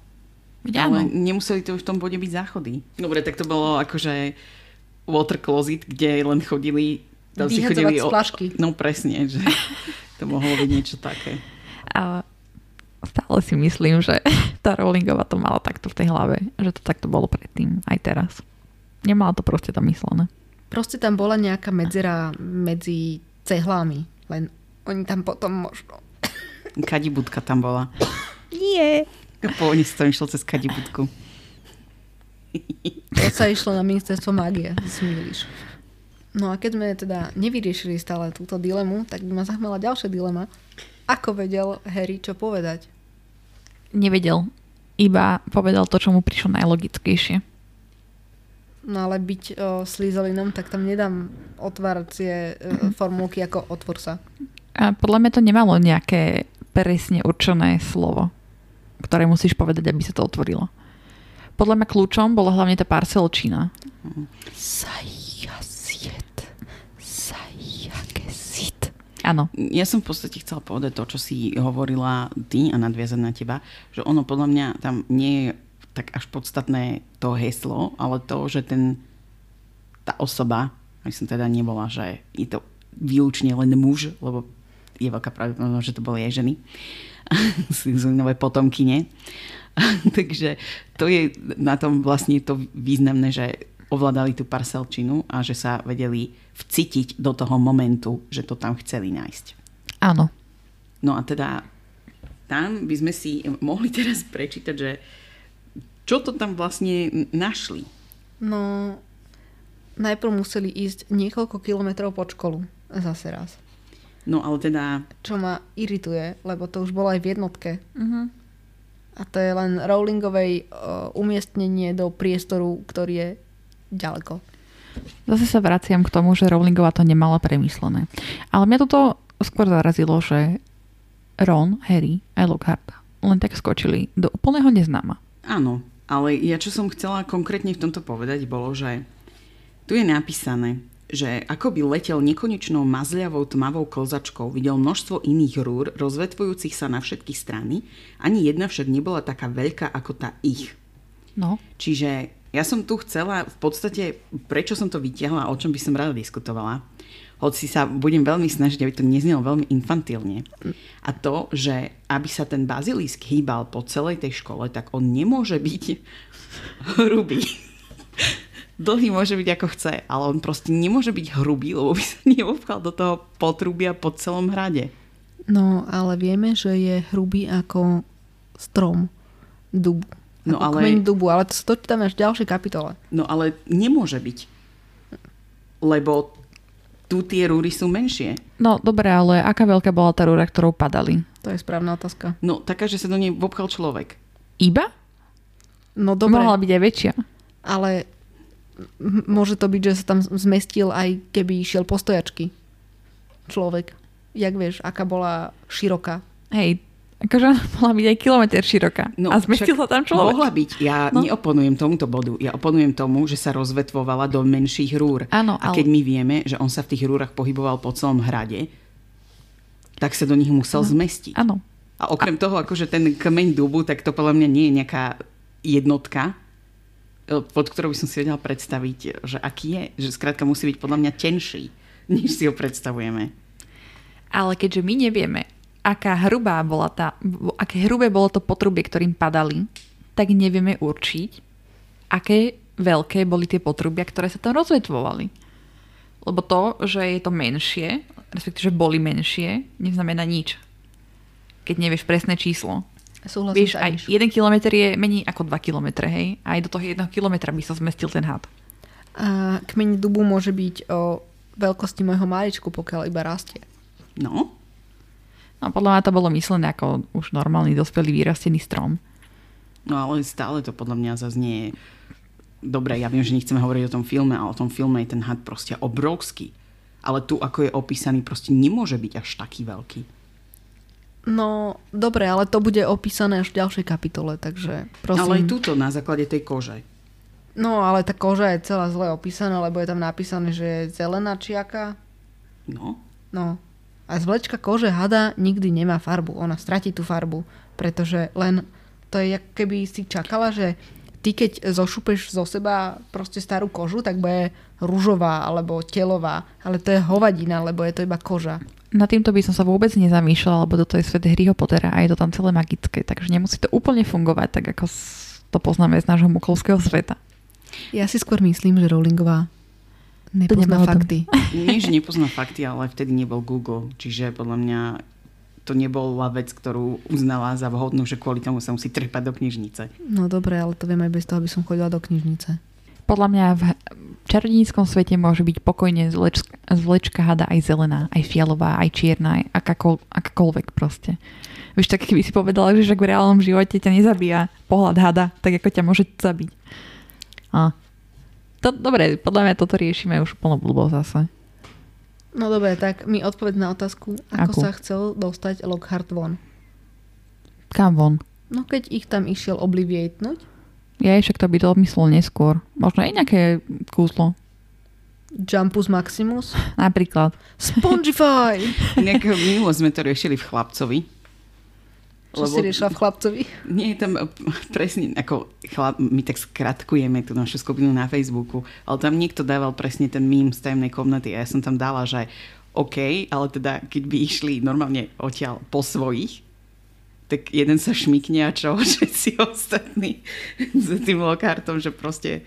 Veď Ale nemuseli to už v tom bode byť záchody. Dobre, tak to bolo akože water closet, kde len chodili... Tam si chodili flašky. No presne, že to mohlo byť niečo také. A stále si myslím, že tá Rowlingová to mala takto v tej hlave, že to takto bolo predtým, aj teraz. Nemala to proste tam myslené. Proste tam bola nejaká medzera medzi cehlami, len oni tam potom možno... Kadibudka tam bola. Nie. Pôvodne si tam išlo cez kadibudku. To sa išlo na ministerstvo mágie, smíliš. No a keď sme teda nevyriešili stále túto dilemu, tak by ma zaujímala ďalšia dilema. Ako vedel Harry čo povedať? Nevedel. Iba povedal to, čo mu prišlo najlogickejšie. No ale byť o, Slytherinom, tak tam nedám otváracie e, formulky ako otvor sa. A podľa mňa to nemalo nejaké presne určené slovo, ktoré musíš povedať, aby sa to otvorilo. Podľa mňa kľúčom bola hlavne tá parcelčina. Sajasiet. Sajakesit. Áno. Ja som v podstate chcela povedať to, čo si hovorila ty a nadviazať na teba, že ono podľa mňa tam nie je tak až podstatné to heslo, ale to, že ten, tá osoba, myslím teda nebola, že je to výlučne len muž, lebo je veľká pravdepodobnosť, že to boli aj ženy, nové potomkyne. Takže to je na tom vlastne to významné, že ovládali tú parcelčinu a že sa vedeli vcítiť do toho momentu, že to tam chceli nájsť. Áno. No a teda tam by sme si mohli teraz prečítať, že čo to tam vlastne našli. No, najprv museli ísť niekoľko kilometrov pod školu. Zase raz. No ale teda... Čo ma irituje, lebo to už bolo aj v jednotke. Uh-huh. A to je len Rowlingovej uh, umiestnenie do priestoru, ktorý je ďaleko. Zase sa vraciam k tomu, že Rowlingová to nemala premyslené. Ale mňa toto skôr zarazilo, že Ron, Harry a Lockhart len tak skočili do úplného neznáma. Áno, ale ja čo som chcela konkrétne v tomto povedať bolo, že tu je napísané, že ako by letel nekonečnou mazľavou tmavou klzačkou, videl množstvo iných rúr, rozvetvujúcich sa na všetky strany, ani jedna však nebola taká veľká ako tá ich. No. Čiže ja som tu chcela, v podstate, prečo som to vytiahla o čom by som rada diskutovala, hoci sa budem veľmi snažiť, aby to neznelo veľmi infantilne. A to, že aby sa ten bazilisk hýbal po celej tej škole, tak on nemôže byť hrubý. Dlhý môže byť ako chce, ale on proste nemôže byť hrubý, lebo by sa neobchal do toho potrubia po celom hrade. No, ale vieme, že je hrubý ako strom dubu. No ako ale- kmeň dubu, ale to to čítame až v ďalšej kapitole. No ale nemôže byť. Lebo tu tie rúry sú menšie. No dobre, ale aká veľká bola tá rúra, ktorou padali? To je správna otázka. No taká, že sa do nej vopchal človek. Iba? No dobre, Mohla byť aj väčšia. ale m- môže to byť, že sa tam zmestil aj keby išiel po stojačky. Človek. Jak vieš, aká bola široká. Hej, akože ona mohla byť aj kilometr široká. No, a sa tam človek. Mohla byť. Ja No. no. neoponujem tomuto bodu. Ja oponujem tomu, že sa rozvetvovala do menších rúr. Áno, A ale- keď my vieme, že on sa v tých rúrach pohyboval po celom hrade, tak sa do nich musel zmestiť. Áno. A okrem toho, akože ten kmeň dubu, tak to podľa mňa nie je nejaká jednotka, e, pod ktorou by som si vedela predstaviť, že aký je. Že skrátka musí byť podľa mňa tenší, než si ho predstavujeme. Ale keďže my nevieme, aká hrubá bola tá, aké hrubé bolo to potrubie, ktorým padali, tak nevieme určiť, aké veľké boli tie potrubia, ktoré sa tam rozvetvovali. Lebo to, že je to menšie, respektíve že boli menšie, neznamená nič. Keď nevieš presné číslo. Súhlasím Vieš, aj Aniš. 1 km je menej ako 2 km, hej? A aj do toho 1 km by sa zmestil ten had. A kmeň dubu môže byť o veľkosti môjho maličku, pokiaľ iba rastie. No, No podľa mňa to bolo myslené ako už normálny dospelý vyrastený strom. no ale stále to podľa mňa zase nie je... Dobre, ja viem, že nechceme hovoriť o tom filme, ale o tom filme je ten had proste obrovský. Ale tu, ako je opísaný, proste nemôže byť až taký veľký. No, dobre, ale to bude opísané až v ďalšej kapitole, takže prosím. Ale aj túto na základe tej kože. No, ale tá koža je celá zle opísaná, lebo je tam napísané, že je zelená či aká. No, No. A zvlečka kože hada nikdy nemá farbu. Ona stratí tú farbu, pretože len to je, jak keby si čakala, že ty keď zošupeš zo seba proste starú kožu, tak bude ružová alebo telová. Ale to je hovadina, lebo je to iba koža. Na týmto by som sa vôbec nezamýšľala, lebo toto je svet Harryho Pottera a je to tam celé magické, takže nemusí to úplne fungovať tak, ako to poznáme z nášho muklovského sveta. Ja si skôr myslím, že Rowlingová nepozná fakty. nie, že nepozná fakty, ale vtedy nebol Google. Čiže podľa mňa to nebola vec, ktorú uznala za vhodnú, že kvôli tomu sa musí trepať do knižnice. No dobre, ale to viem aj bez toho, aby som chodila do knižnice. Podľa mňa v čarodejníckom svete môže byť pokojne zvleč, zvlečka hada aj zelená, aj fialová, aj čierna, aj akákoľ, akákoľvek proste. Vieš, tak keby si povedala, že však v reálnom živote ťa nezabíja pohľad hada, tak ako ťa môže zabiť. A to, dobre, podľa mňa toto riešime už úplne blbo zase. No dobre, tak mi odpoveď na otázku, ako Akú? sa chcel dostať Lockhart von. Kam von? No keď ich tam išiel oblivietnúť, Ja však to by to myslel neskôr. Možno aj nejaké kúslo. Jumpus Maximus, Napríklad. Spongify! Inak minulo sme to riešili v Chlapcovi. Čo si riešila v chlapcovi? Nie tam presne, ako chlap, my tak skratkujeme tú našu skupinu na Facebooku, ale tam niekto dával presne ten mím z tajemnej komnaty a ja som tam dala, že OK, ale teda keď by išli normálne odtiaľ po svojich, tak jeden sa šmikne a čo, všetci ostatní s tým lokartom, že proste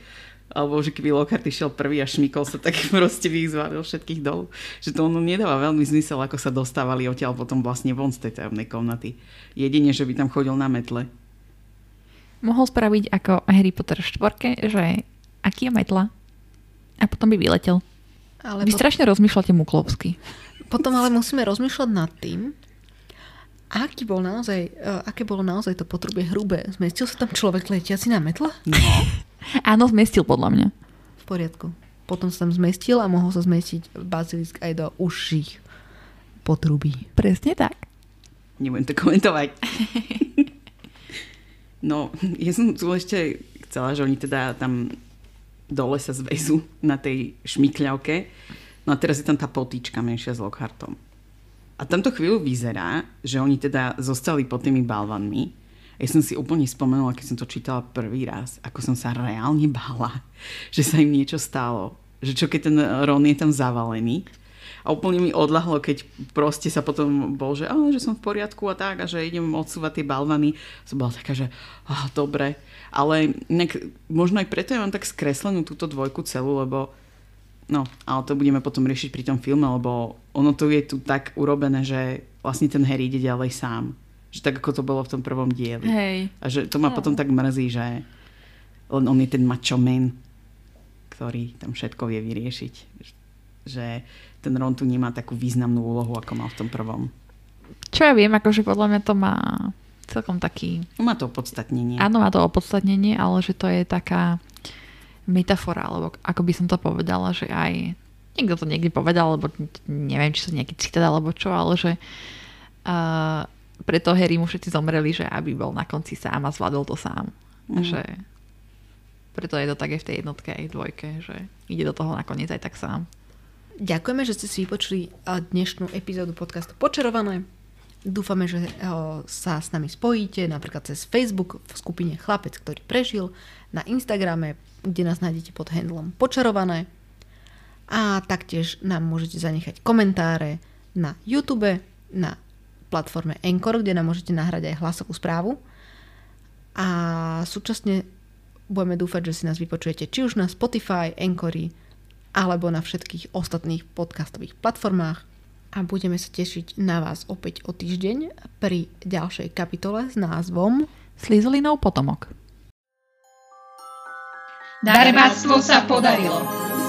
alebo že keby Lockhart išiel prvý a šmikol sa, tak proste by ich zvalil všetkých dolu. Že to ono nedáva veľmi zmysel, ako sa dostávali odtiaľ potom vlastne von z tej tajomnej komnaty. Jedine, že by tam chodil na metle. Mohol spraviť ako Harry Potter v štvorke, že aký je metla a potom by vyletel. Ale Vy po- strašne rozmýšľate muklovsky. Potom ale musíme rozmýšľať nad tým, aký bol naozaj, e, aké bolo naozaj to potrubie hrubé. Zmestil sa tam človek letiaci na metle? Áno, zmestil podľa mňa. V poriadku. Potom sa tam zmestil a mohol sa zmestiť bazilisk aj do užších potrubí. Presne tak. Nebudem to komentovať. No, ja som tu ešte chcela, že oni teda tam dole sa zväzú na tej šmikľavke. No a teraz je tam tá potýčka menšia s Lockhartom. A tamto chvíľu vyzerá, že oni teda zostali pod tými balvanmi. Ja som si úplne spomenula, keď som to čítala prvý raz, ako som sa reálne bála, že sa im niečo stalo. Že čo keď ten Ron je tam zavalený. A úplne mi odlahlo, keď proste sa potom bol, že, "Á, že som v poriadku a tak a že idem odsúvať tie balvany. Som bola taká, že oh, dobre. Ale inak, možno aj preto ja mám tak skreslenú túto dvojku celú, lebo no, ale to budeme potom riešiť pri tom filme, lebo ono to je tu tak urobené, že vlastne ten Harry ide ďalej sám. Že tak, ako to bolo v tom prvom dieli. Hej. A že to ma potom tak mrzí, že len on je ten macho man, ktorý tam všetko vie vyriešiť. Že ten Ron tu nemá takú významnú úlohu, ako mal v tom prvom. Čo ja viem, akože podľa mňa to má celkom taký... No Má to opodstatnenie. Áno, má to opodstatnenie, ale že to je taká metafora, alebo ako by som to povedala, že aj niekto to niekde povedal, alebo neviem, či to nejaký citát alebo čo, ale že uh, preto Harry mu všetci zomreli, že aby bol na konci sám a zvládol to sám. Mm. Že preto je to také v tej jednotke aj dvojke, že ide do toho nakoniec aj tak sám. Ďakujeme, že ste si vypočuli a, dnešnú epizódu podcastu Počarované. Dúfame, že o, sa s nami spojíte napríklad cez Facebook v skupine Chlapec, ktorý prežil, na Instagrame, kde nás nájdete pod handlom Počarované a taktiež nám môžete zanechať komentáre na YouTube, na platforme Encore, kde nám môžete nahrať aj hlasovú správu a súčasne budeme dúfať, že si nás vypočujete či už na Spotify, Anchory alebo na všetkých ostatných podcastových platformách a budeme sa tešiť na vás opäť o týždeň pri ďalšej kapitole s názvom Slizolinov potomok. Darebáctvo sa podarilo.